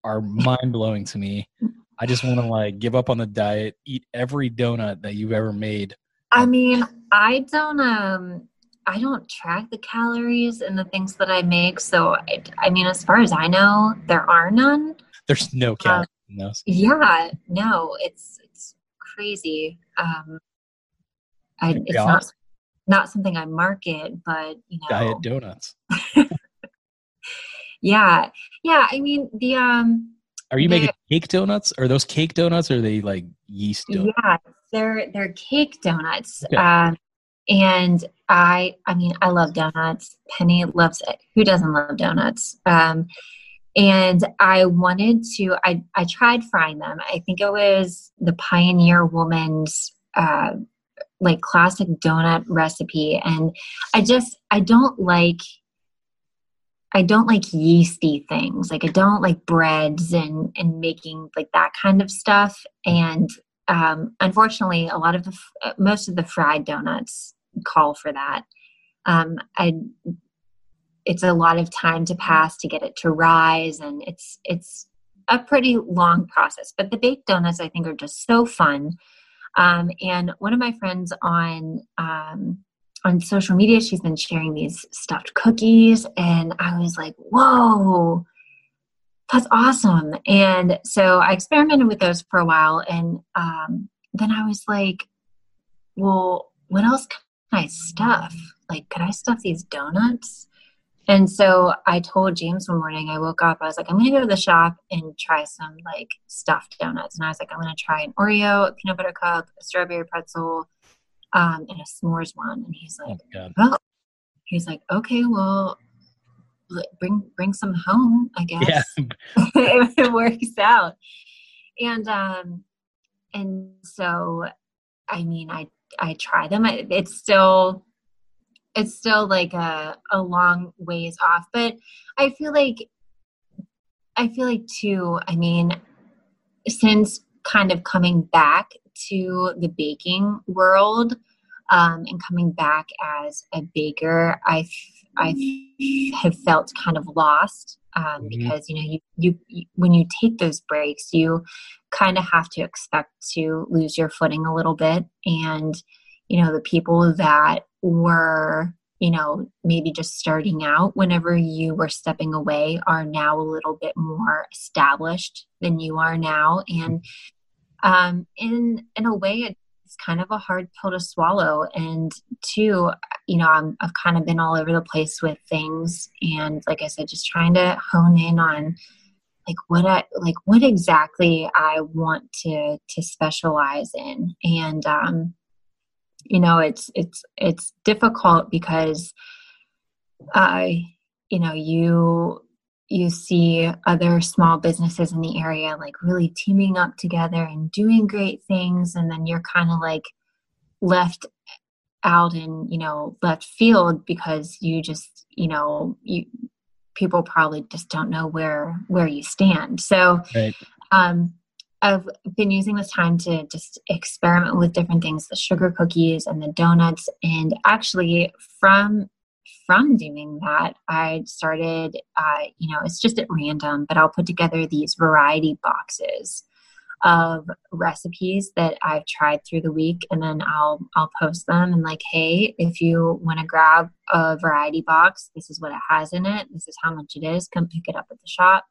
are mind blowing to me I just want to like give up on the diet, eat every donut that you've ever made. I mean, I don't um I don't track the calories and the things that I make, so I, I mean, as far as I know, there are none. There's no uh, calories uh, in those. Yeah, no, it's it's crazy. Um, I, it's not not something I market, but you know, diet donuts. <laughs> yeah, yeah. I mean, the um, are you making cake donuts? Are those cake donuts? Or are they like yeast donuts? Yeah, they're they're cake donuts. Okay. Um, and I, I mean, I love donuts. Penny loves it. Who doesn't love donuts? Um, and I wanted to. I I tried frying them. I think it was the Pioneer Woman's uh, like classic donut recipe, and I just I don't like I don't like yeasty things. Like I don't like breads and and making like that kind of stuff. And um, unfortunately, a lot of the most of the fried donuts call for that. Um, I it's a lot of time to pass to get it to rise, and it's it's a pretty long process. But the baked donuts, I think, are just so fun. Um, and one of my friends on um, on social media she's been sharing these stuffed cookies and i was like whoa that's awesome and so i experimented with those for a while and um, then i was like well what else can i stuff like could i stuff these donuts and so i told james one morning i woke up i was like i'm gonna go to the shop and try some like stuffed donuts and i was like i'm gonna try an oreo a peanut butter cup a strawberry pretzel um, and a s'mores one. And he's like, oh, well, he's like, okay, well, bring bring some home, I <laughs> guess. <laughs> Yeah. it works out. And um, and so, I mean, I I try them. It's still it's still like a a long ways off, but I feel like I feel like too. I mean, since kind of coming back to the baking world um, and coming back as a baker, I I have felt kind of lost um, mm-hmm. because you know you, you, you when you take those breaks, you kind of have to expect to lose your footing a little bit, and you know the people that were you know maybe just starting out whenever you were stepping away are now a little bit more established than you are now. And um, in in a way it's kind of a hard pill to swallow. And two you know i have kind of been all over the place with things. And like i said just trying to hone in on like what i like what exactly i want to to specialize in. And um you know it's it's it's difficult because i you know you you see other small businesses in the area like really teaming up together and doing great things and then you're kind of like left out in you know left field because you just you know you people probably just don't know where where you stand so Right. um i've been using this time to just experiment with different things the sugar cookies and the donuts and actually from from doing that i started uh, you know it's just at random but i'll put together these variety boxes of recipes that I've tried through the week and then I'll I'll post them and like hey if you want to grab a variety box this is what it has in it this is how much it is come pick it up at the shop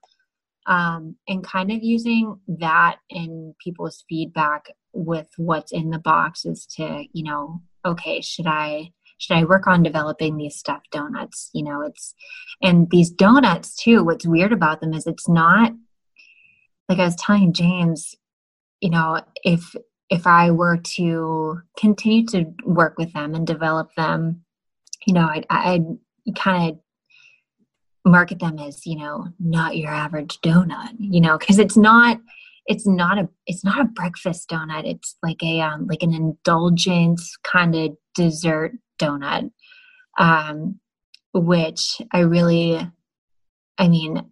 um, and kind of using that in people's feedback with what's in the boxes to you know okay should I should I work on developing these stuffed donuts? You know it's and these donuts too what's weird about them is it's not like I was telling James, you know, if if I were to continue to work with them and develop them, you know, I'd, I'd kind of market them as you know not your average donut, you know, because it's not it's not a it's not a breakfast donut. It's like a um, like an indulgent kind of dessert donut, um, which I really, I mean,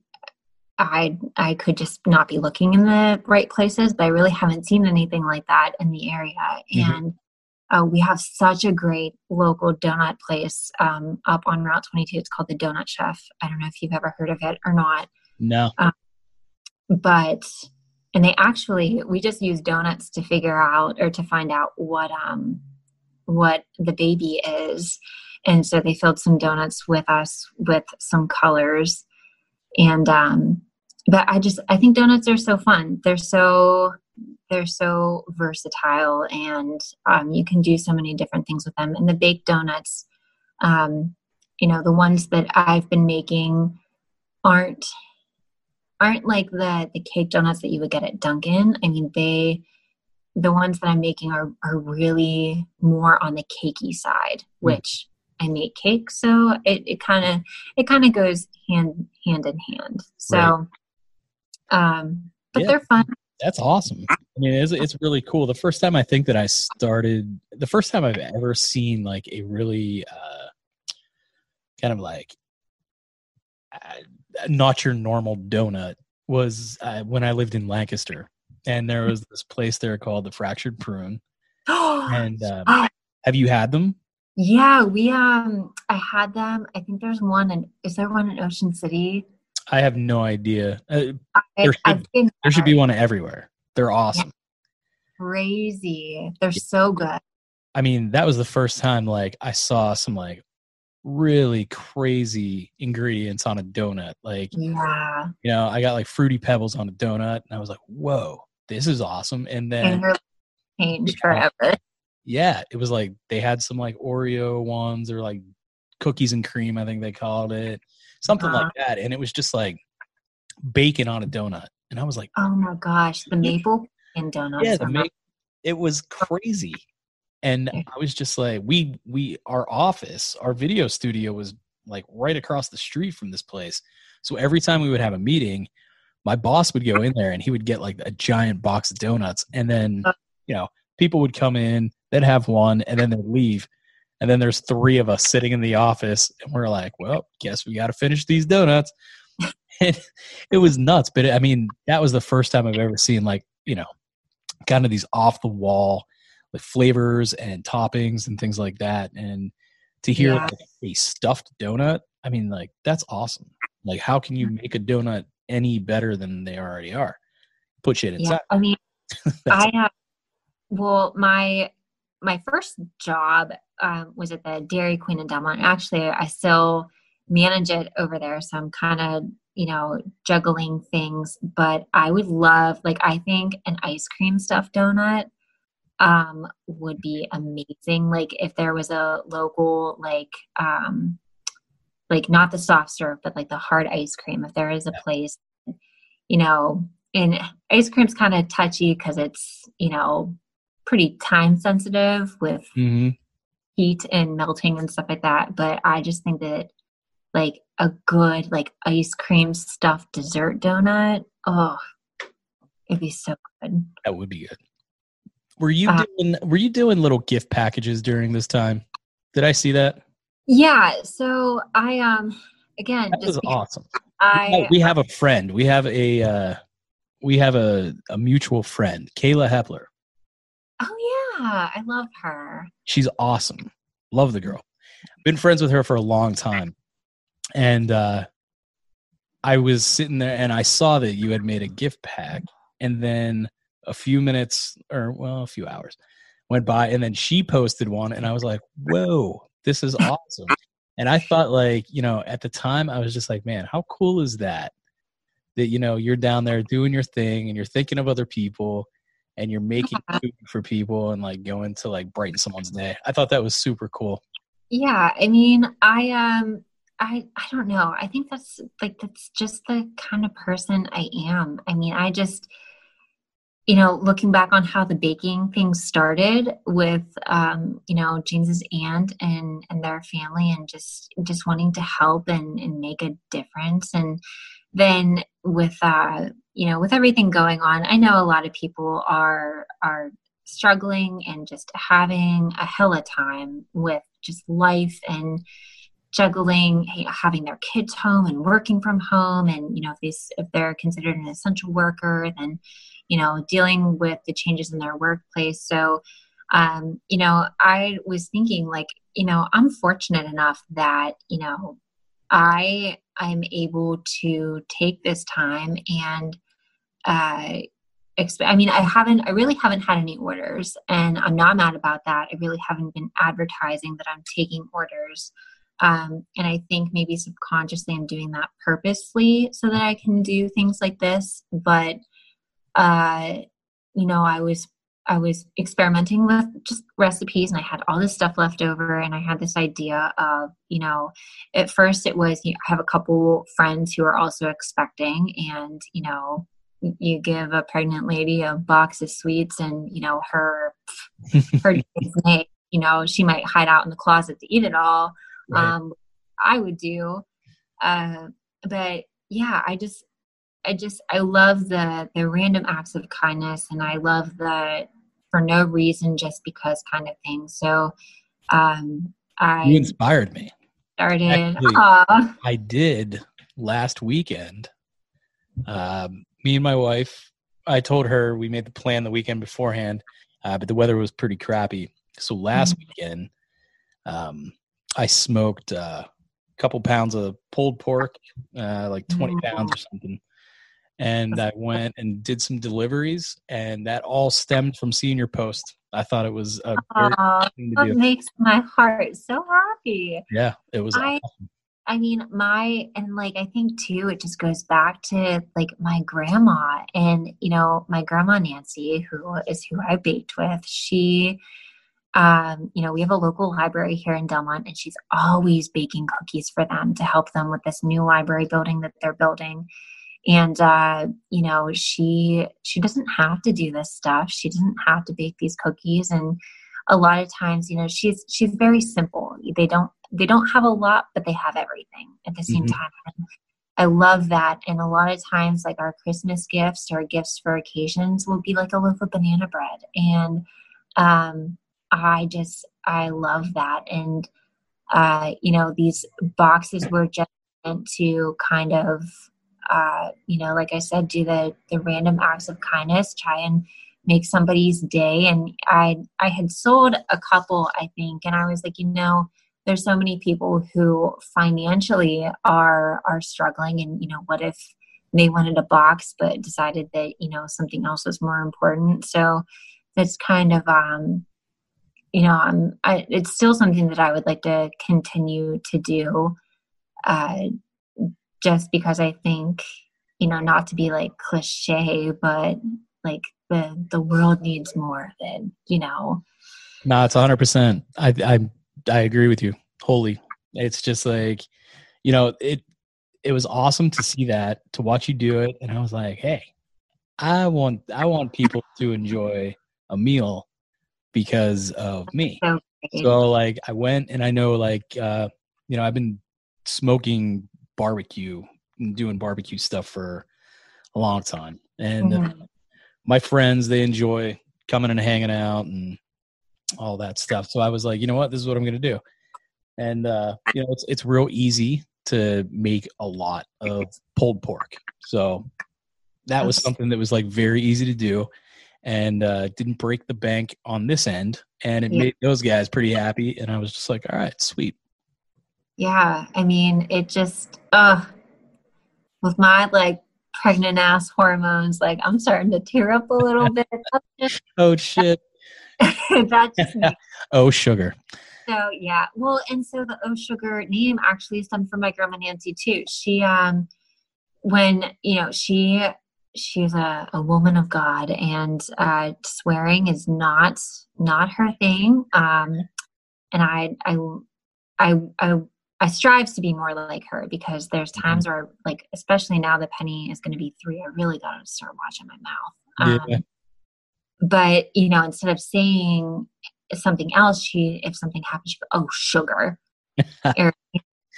I I could just not be looking in the right places, but I really haven't seen anything like that in the area. Mhm. And uh, we have such a great local donut place um, up on Route 22. It's called the Donut Chef. I don't know if you've ever heard of it or not, No. but and they actually we just use donuts to figure out or to find out what um what the baby is and so they filled some donuts with us with some colors and um but i just i think donuts are so fun. They're so they're so versatile and um, you can do so many different things with them. And the baked donuts um, you know the ones that i've been making aren't aren't like the the cake donuts that you would get at dunkin. I mean they the ones that i'm making are are really more on the cakey side which i make cake so it, it kind of it kind of goes hand hand in hand. So um but Yeah. they're fun That's awesome. I mean, it's, it's really cool. The first time I think that I started, the first time I've ever seen like a really uh, kind of like uh, not your normal donut was uh, when I lived in Lancaster. And there was this place there called the Fractured Prune. <gasps> And um, Oh, have you had them? yeah we um i had them i think there's one in is there one in ocean city I have no idea. Uh, There should- there should be one everywhere. They're awesome. crazy they're so good I mean, that was the first time like I saw some like really crazy ingredients on a donut. Like, yeah you know, I got like fruity pebbles on a donut and I was like, whoa, this is awesome. And and then, life changed forever yeah, it was like they had some like Oreo ones or like cookies and cream, I think they called it, something Uh-huh. like that. And it was just like bacon on a donut. And I was like, Oh my gosh, the maple and donuts. yeah, the ma- it was crazy. And I was just like, we we our office, our video studio was like right across the street from this place. So every time we would have a meeting, my boss would go in there and he would get like a giant box of donuts, and then Uh. you know people would come in, they'd have one, and then they'd leave. And then there's three of us sitting in the office, and we're like, "Well, guess we got to finish these donuts." <laughs> and it was nuts, but I mean, that was the first time I've ever seen like you know, kind of these off the wall like flavors and toppings and things like that. And to hear Yeah. like, a stuffed donut, I mean, like that's awesome. Like, how can you mm-hmm. make a donut any better than they already are? Put shit yeah, inside. I mean, <laughs> I have. Well, my my first job um, was at the Dairy Queen in Delmont. Actually, I still manage it over there, so I'm kind of you know juggling things. But I would love, like, I think an ice cream stuffed donut um would be amazing like if there was a local like um like not the soft serve but like the hard ice cream if there is a place you know and ice cream's kind of touchy because it's you know pretty time sensitive with Mhm. heat and melting and stuff like that but i just think that like a good like ice cream stuffed dessert donut. Oh, it'd be so good. That would be good. Were you Uh, doing were you doing little gift packages during this time? Did I see that? Yeah. So I um again That just was awesome. I we have a friend. We have a uh we have a, a mutual friend, Kayla Hepler. Oh yeah, I love her. She's awesome. Love the girl. Been friends with her for a long time. And uh I was sitting there and I saw that you had made a gift pack and then a few minutes or well, a few hours went by and then she posted one and I was like, "Whoa, this is awesome." And I thought like, you know, at the time I was just like, "Man, how cool is that?" That you know, you're down there doing your thing and you're thinking of other people and you're making food for people and like going to like brighten someone's day. I thought that was super cool. Yeah, I mean, I um I I don't know. I think that's like that's just the kind of person I am. I mean, I just you know, looking back on how the baking thing started with um, you know, James's aunt and and their family and just just wanting to help and and make a difference and then with uh you know, with everything going on, I know a lot of people are are struggling and just having a hella time with just life and juggling having their kids home and working from home and you know if these if they're considered an essential worker then you know dealing with the changes in their workplace. So um you know i was thinking like you know i'm fortunate enough that you know i i'm able to take this time and uh I mean, I haven't, I really haven't had any orders, and I'm not mad about that. I really haven't been advertising that I'm taking orders. Um, and I think maybe subconsciously I'm doing that purposely so that I can do things like this. But, uh, you know, I was, I was experimenting with just recipes and I had all this stuff left over and I had this idea of, you know, at first it was, you know, I have a couple friends who are also expecting and, you know, you give a pregnant lady a box of sweets and you know her <laughs> her you know she might hide out in the closet to eat it all Right. um i would do uh but yeah i just i just i love the the random acts of kindness and i love the for no reason just because kind of thing so um I you inspired me. started Actually- I did last weekend. Um, me and my wife, I told her we made the plan the weekend beforehand, uh, but the weather was pretty crappy. So last weekend, um, I smoked uh, a couple pounds of pulled pork, uh, like 20 pounds or something. And I went and did some deliveries, and that all stemmed from seeing your post. I thought it was a very Aw, thing to that makes my heart so happy Yeah, it was. I- awesome. I mean, my, and like, I think too, it just goes back to like my grandma and, you know, my grandma Nancy, who is who I baked with, she, um, you know, we have a local library here in Delmont and she's always baking cookies for them to help them with this new library building that they're building. And, uh, you know, she, she doesn't have to do this stuff. She doesn't have to bake these cookies. And a lot of times, you know, she's, she's very simple. They don't, they don't have a lot, but they have everything at the same Mhm. time. And I love that. And a lot of times, like our Christmas gifts or gifts for occasions will be like a loaf of banana bread. And um, I just, I love that. And, uh, you know, these boxes were just meant to kind of, uh, you know, like I said, do the, the random acts of kindness, try and make somebody's day. And I, I had sold a couple, I think, and I was like, you know, there's so many people who financially are are struggling and you know what if they wanted a box but decided that you know something else was more important so that's kind of um you know i'm I, it's still something that i would like to continue to do uh just because i think you know not to be like cliche but like the the world needs more than you know No, it's hundred percent. I I I agree with you wholly. It's just like, you know, it it was awesome to see that, to watch you do it, and I was like, hey, I want I want people to enjoy a meal because of me. so. So like I went and I know like uh you know I've been smoking barbecue doing barbecue stuff for a long time. And Mhm. my friends, they enjoy coming and hanging out and all that stuff. So I was like, you know what, this is what I'm gonna do. And uh, you know, it's it's real easy to make a lot of pulled pork. So that was something that was like very easy to do and uh, didn't break the bank on this end. And it Yeah. made those guys pretty happy. And I was just like, all right, sweet. Yeah, I mean, it just, uh, with my like pregnant ass hormones, like I'm starting to tear up a little <laughs> bit. Just, Oh shit. <laughs> that just makes <laughs> oh sugar. So yeah, well, and so the oh Sugar name actually stemmed from my grandma Nancy too. She um, when you know she she's a, a woman of God, and uh, swearing is not not her thing. Um, and I I I I I strive to be more like her because there's times where like especially now that Penny is going to be three, I really got to start watching my mouth. Um, Yeah. but you know instead of saying something else she if something happens she oh sugar <laughs>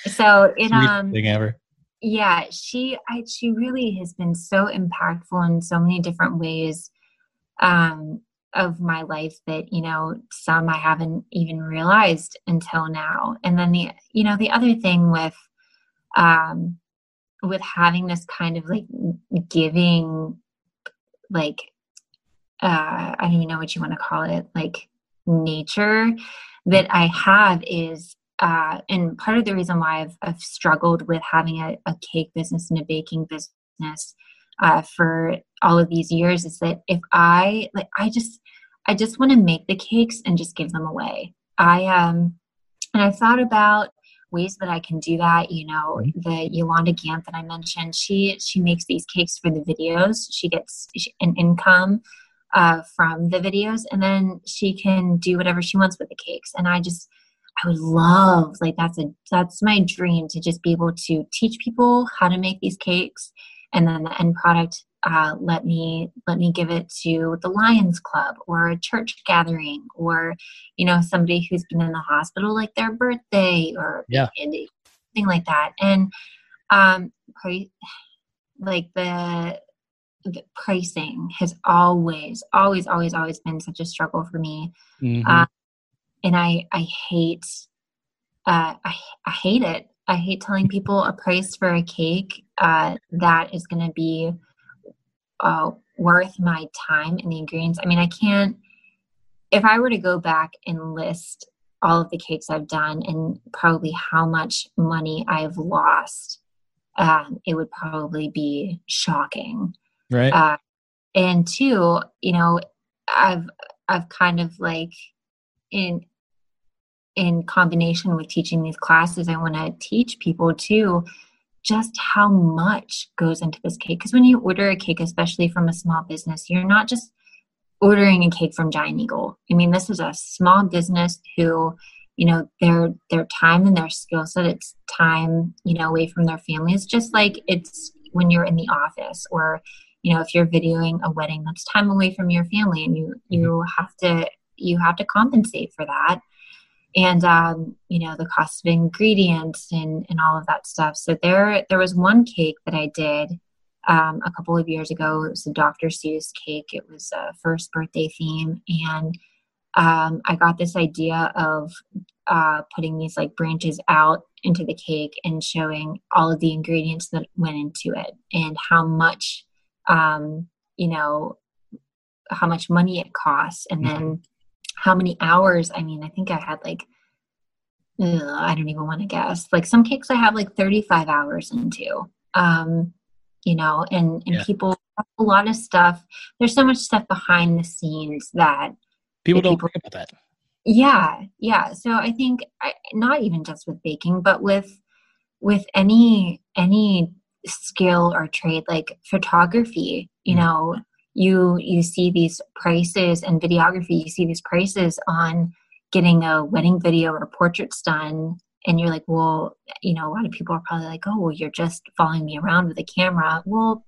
so it um thing ever. yeah she I, she really has been so impactful in so many different ways um of my life that you know some i haven't even realized until now. And then the you know the other thing with um with having this kind of like giving like uh i don't even know what you want to call it like nature that i have is uh and part of the reason why i've, I've struggled with having a, a cake business and a baking business uh, for all of these years is that if i like i just i just want to make the cakes and just give them away. I um and i thought about ways that i can do that you know the Yolanda Gampp that i mentioned she she makes these cakes for the videos. She gets an income uh, from the videos and then she can do whatever she wants with the cakes. And i just i would love like that's a that's my dream to just be able to teach people how to make these cakes and then the end product uh, let me let me give it to the lions club or a church gathering or you know somebody who's been in the hospital like their birthday or Yeah. anything like that and um pri- like the the pricing has always always always always been such a struggle for me Mhm. uh, and i i hate uh i, I hate it i hate telling people a price for a cake uh that is going to be uh worth my time and the ingredients i mean i can't if i were to go back and list all of the cakes i've done and probably how much money i've lost um, it would probably be shocking right. uh, and two you know i've i've kind of like in in combination with teaching these classes i want to teach people too just how much goes into this cake. Because when you order a cake especially from a small business you're not just ordering a cake from giant eagle. I mean this is a small business who you know their their time and their skill set it's time you know away from their families just like it's when you're in the office or you know if you're videoing a wedding that's time away from your family and you mm-hmm. you have to you have to compensate for that and um, you know the cost of ingredients and and all of that stuff. So there there was one cake that i did um, a couple of years ago. It was a dr seuss cake. It was a first birthday theme. And um, i got this idea of uh, putting these like branches out into the cake and showing all of the ingredients that went into it and how much um, you know how much money it costs. And then how many hours i mean i think i had like ugh, i don't even want to guess like some cakes i have like 35 hours into um you know and and Yeah. people a lot of stuff there's so much stuff behind the scenes that people don't people- about that. yeah yeah so i think I, not even just with baking but with with any any skill or trade like photography you Mhm. know you you see these prices and videography you see these prices on getting a wedding video or portraits done and you're like well you know a lot of people are probably like oh well you're just following me around with a camera well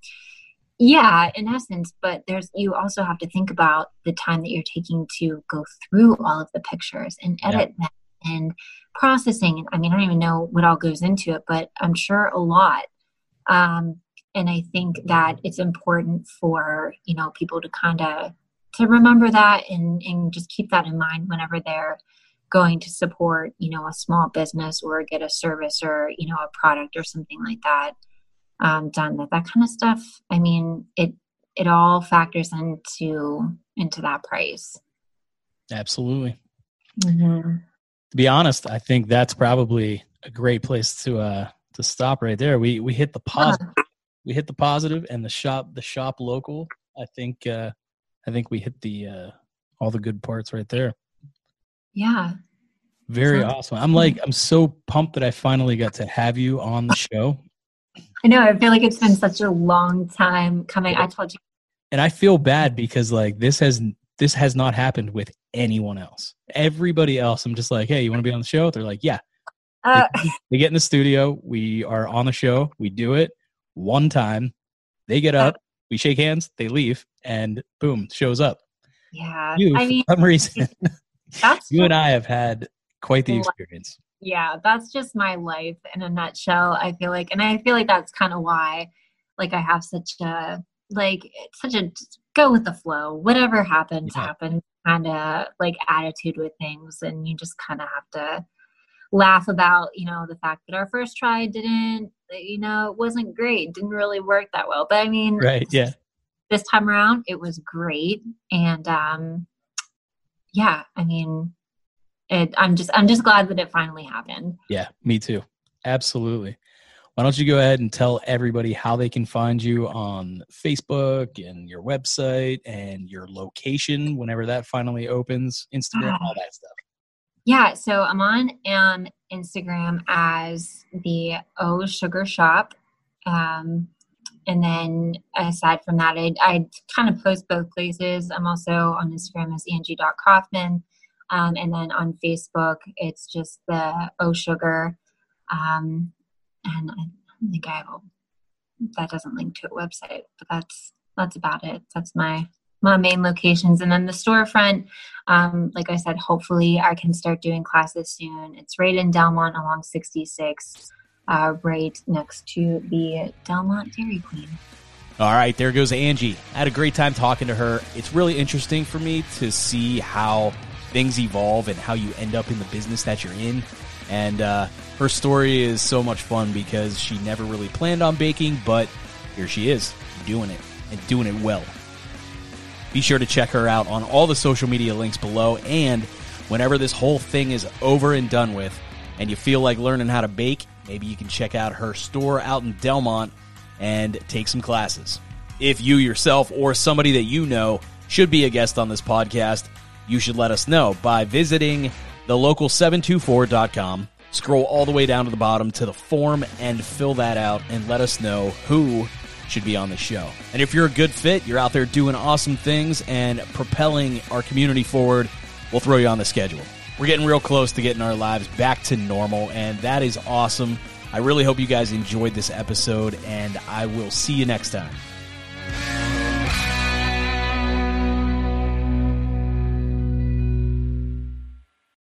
yeah in essence but there's you also have to think about the time that you're taking to go through all of the pictures and Yeah. edit them and processing. And I mean, I don't even know what all goes into it, but I'm sure a lot. Um, and I think that it's important for you know people to kind of to remember that and and just keep that in mind whenever they're going to support you know a small business or get a service or you know a product or something like that um, done that that kind of stuff i mean it it all factors into into that price Absolutely. mm-hmm. To be honest, I think that's probably a great place to uh to stop right there. We we hit the positive. We hit the positive and the shop the shop local. I think uh I think we hit the uh all the good parts right there. yeah Very Sounds- awesome. I'm like I'm so pumped that I finally got to have you on the show. i know i feel like it's been such a long time coming i told you And I feel bad because like this has this has not happened with anyone else. Everybody else, I'm just like, hey, you want to be on the show? They're like, yeah. uh, They get in the studio. We are on the show. We do it one time. They get up. We shake hands. They leave, and boom, shows up. yeah You, i mean for some reason, <laughs> that's you and I have had quite the experience. yeah that's just my life in a nutshell i feel like and i feel like that's kind of why like i have such a like such a go with the flow whatever happens Yeah. happens kind of like attitude with things and you just kind of have to laugh about you know the fact that our first try didn't you know it wasn't great didn't really work that well but i mean Right? Yeah. this time around it was great and um yeah i mean it i'm just i'm just glad that it finally happened Yeah. Me too. Absolutely. Why don't you go ahead and tell everybody how they can find you on Facebook and your website and your location whenever that finally opens, Instagram, all that stuff. Yeah, so I'm on um, Instagram as the O Sugar Shop. Um, and then aside from that, I, I kind of post both places. I'm also on Instagram as Angie.Kaufman. Um, and then on Facebook, it's just the O Sugar. Um, and I think I will, that doesn't link to a website, but that's that's about it. That's my my main locations. And then the storefront, um, like I said, hopefully I can start doing classes soon. It's right in Delmont along 66, uh, right next to the Delmont Dairy Queen. All right, there goes Angie. I had a great time talking to her. It's really interesting for me to see how things evolve and how you end up in the business that you're in. And uh, her story is so much fun because she never really planned on baking, but here she is doing it and doing it well. Be sure to check her out on all the social media links below. And whenever this whole thing is over and done with, and you feel like learning how to bake, maybe you can check out her store out in Delmont and take some classes. If you yourself or somebody that you know should be a guest on this podcast, you should let us know by visiting thelocal724.com. Scroll all the way down to the bottom to the form and fill that out and let us know who should be on the show. And if you're a good fit, you're out there doing awesome things and propelling our community forward, we'll throw you on the schedule. We're getting real close to getting our lives back to normal, and that is awesome. I really hope you guys enjoyed this episode, and I will see you next time.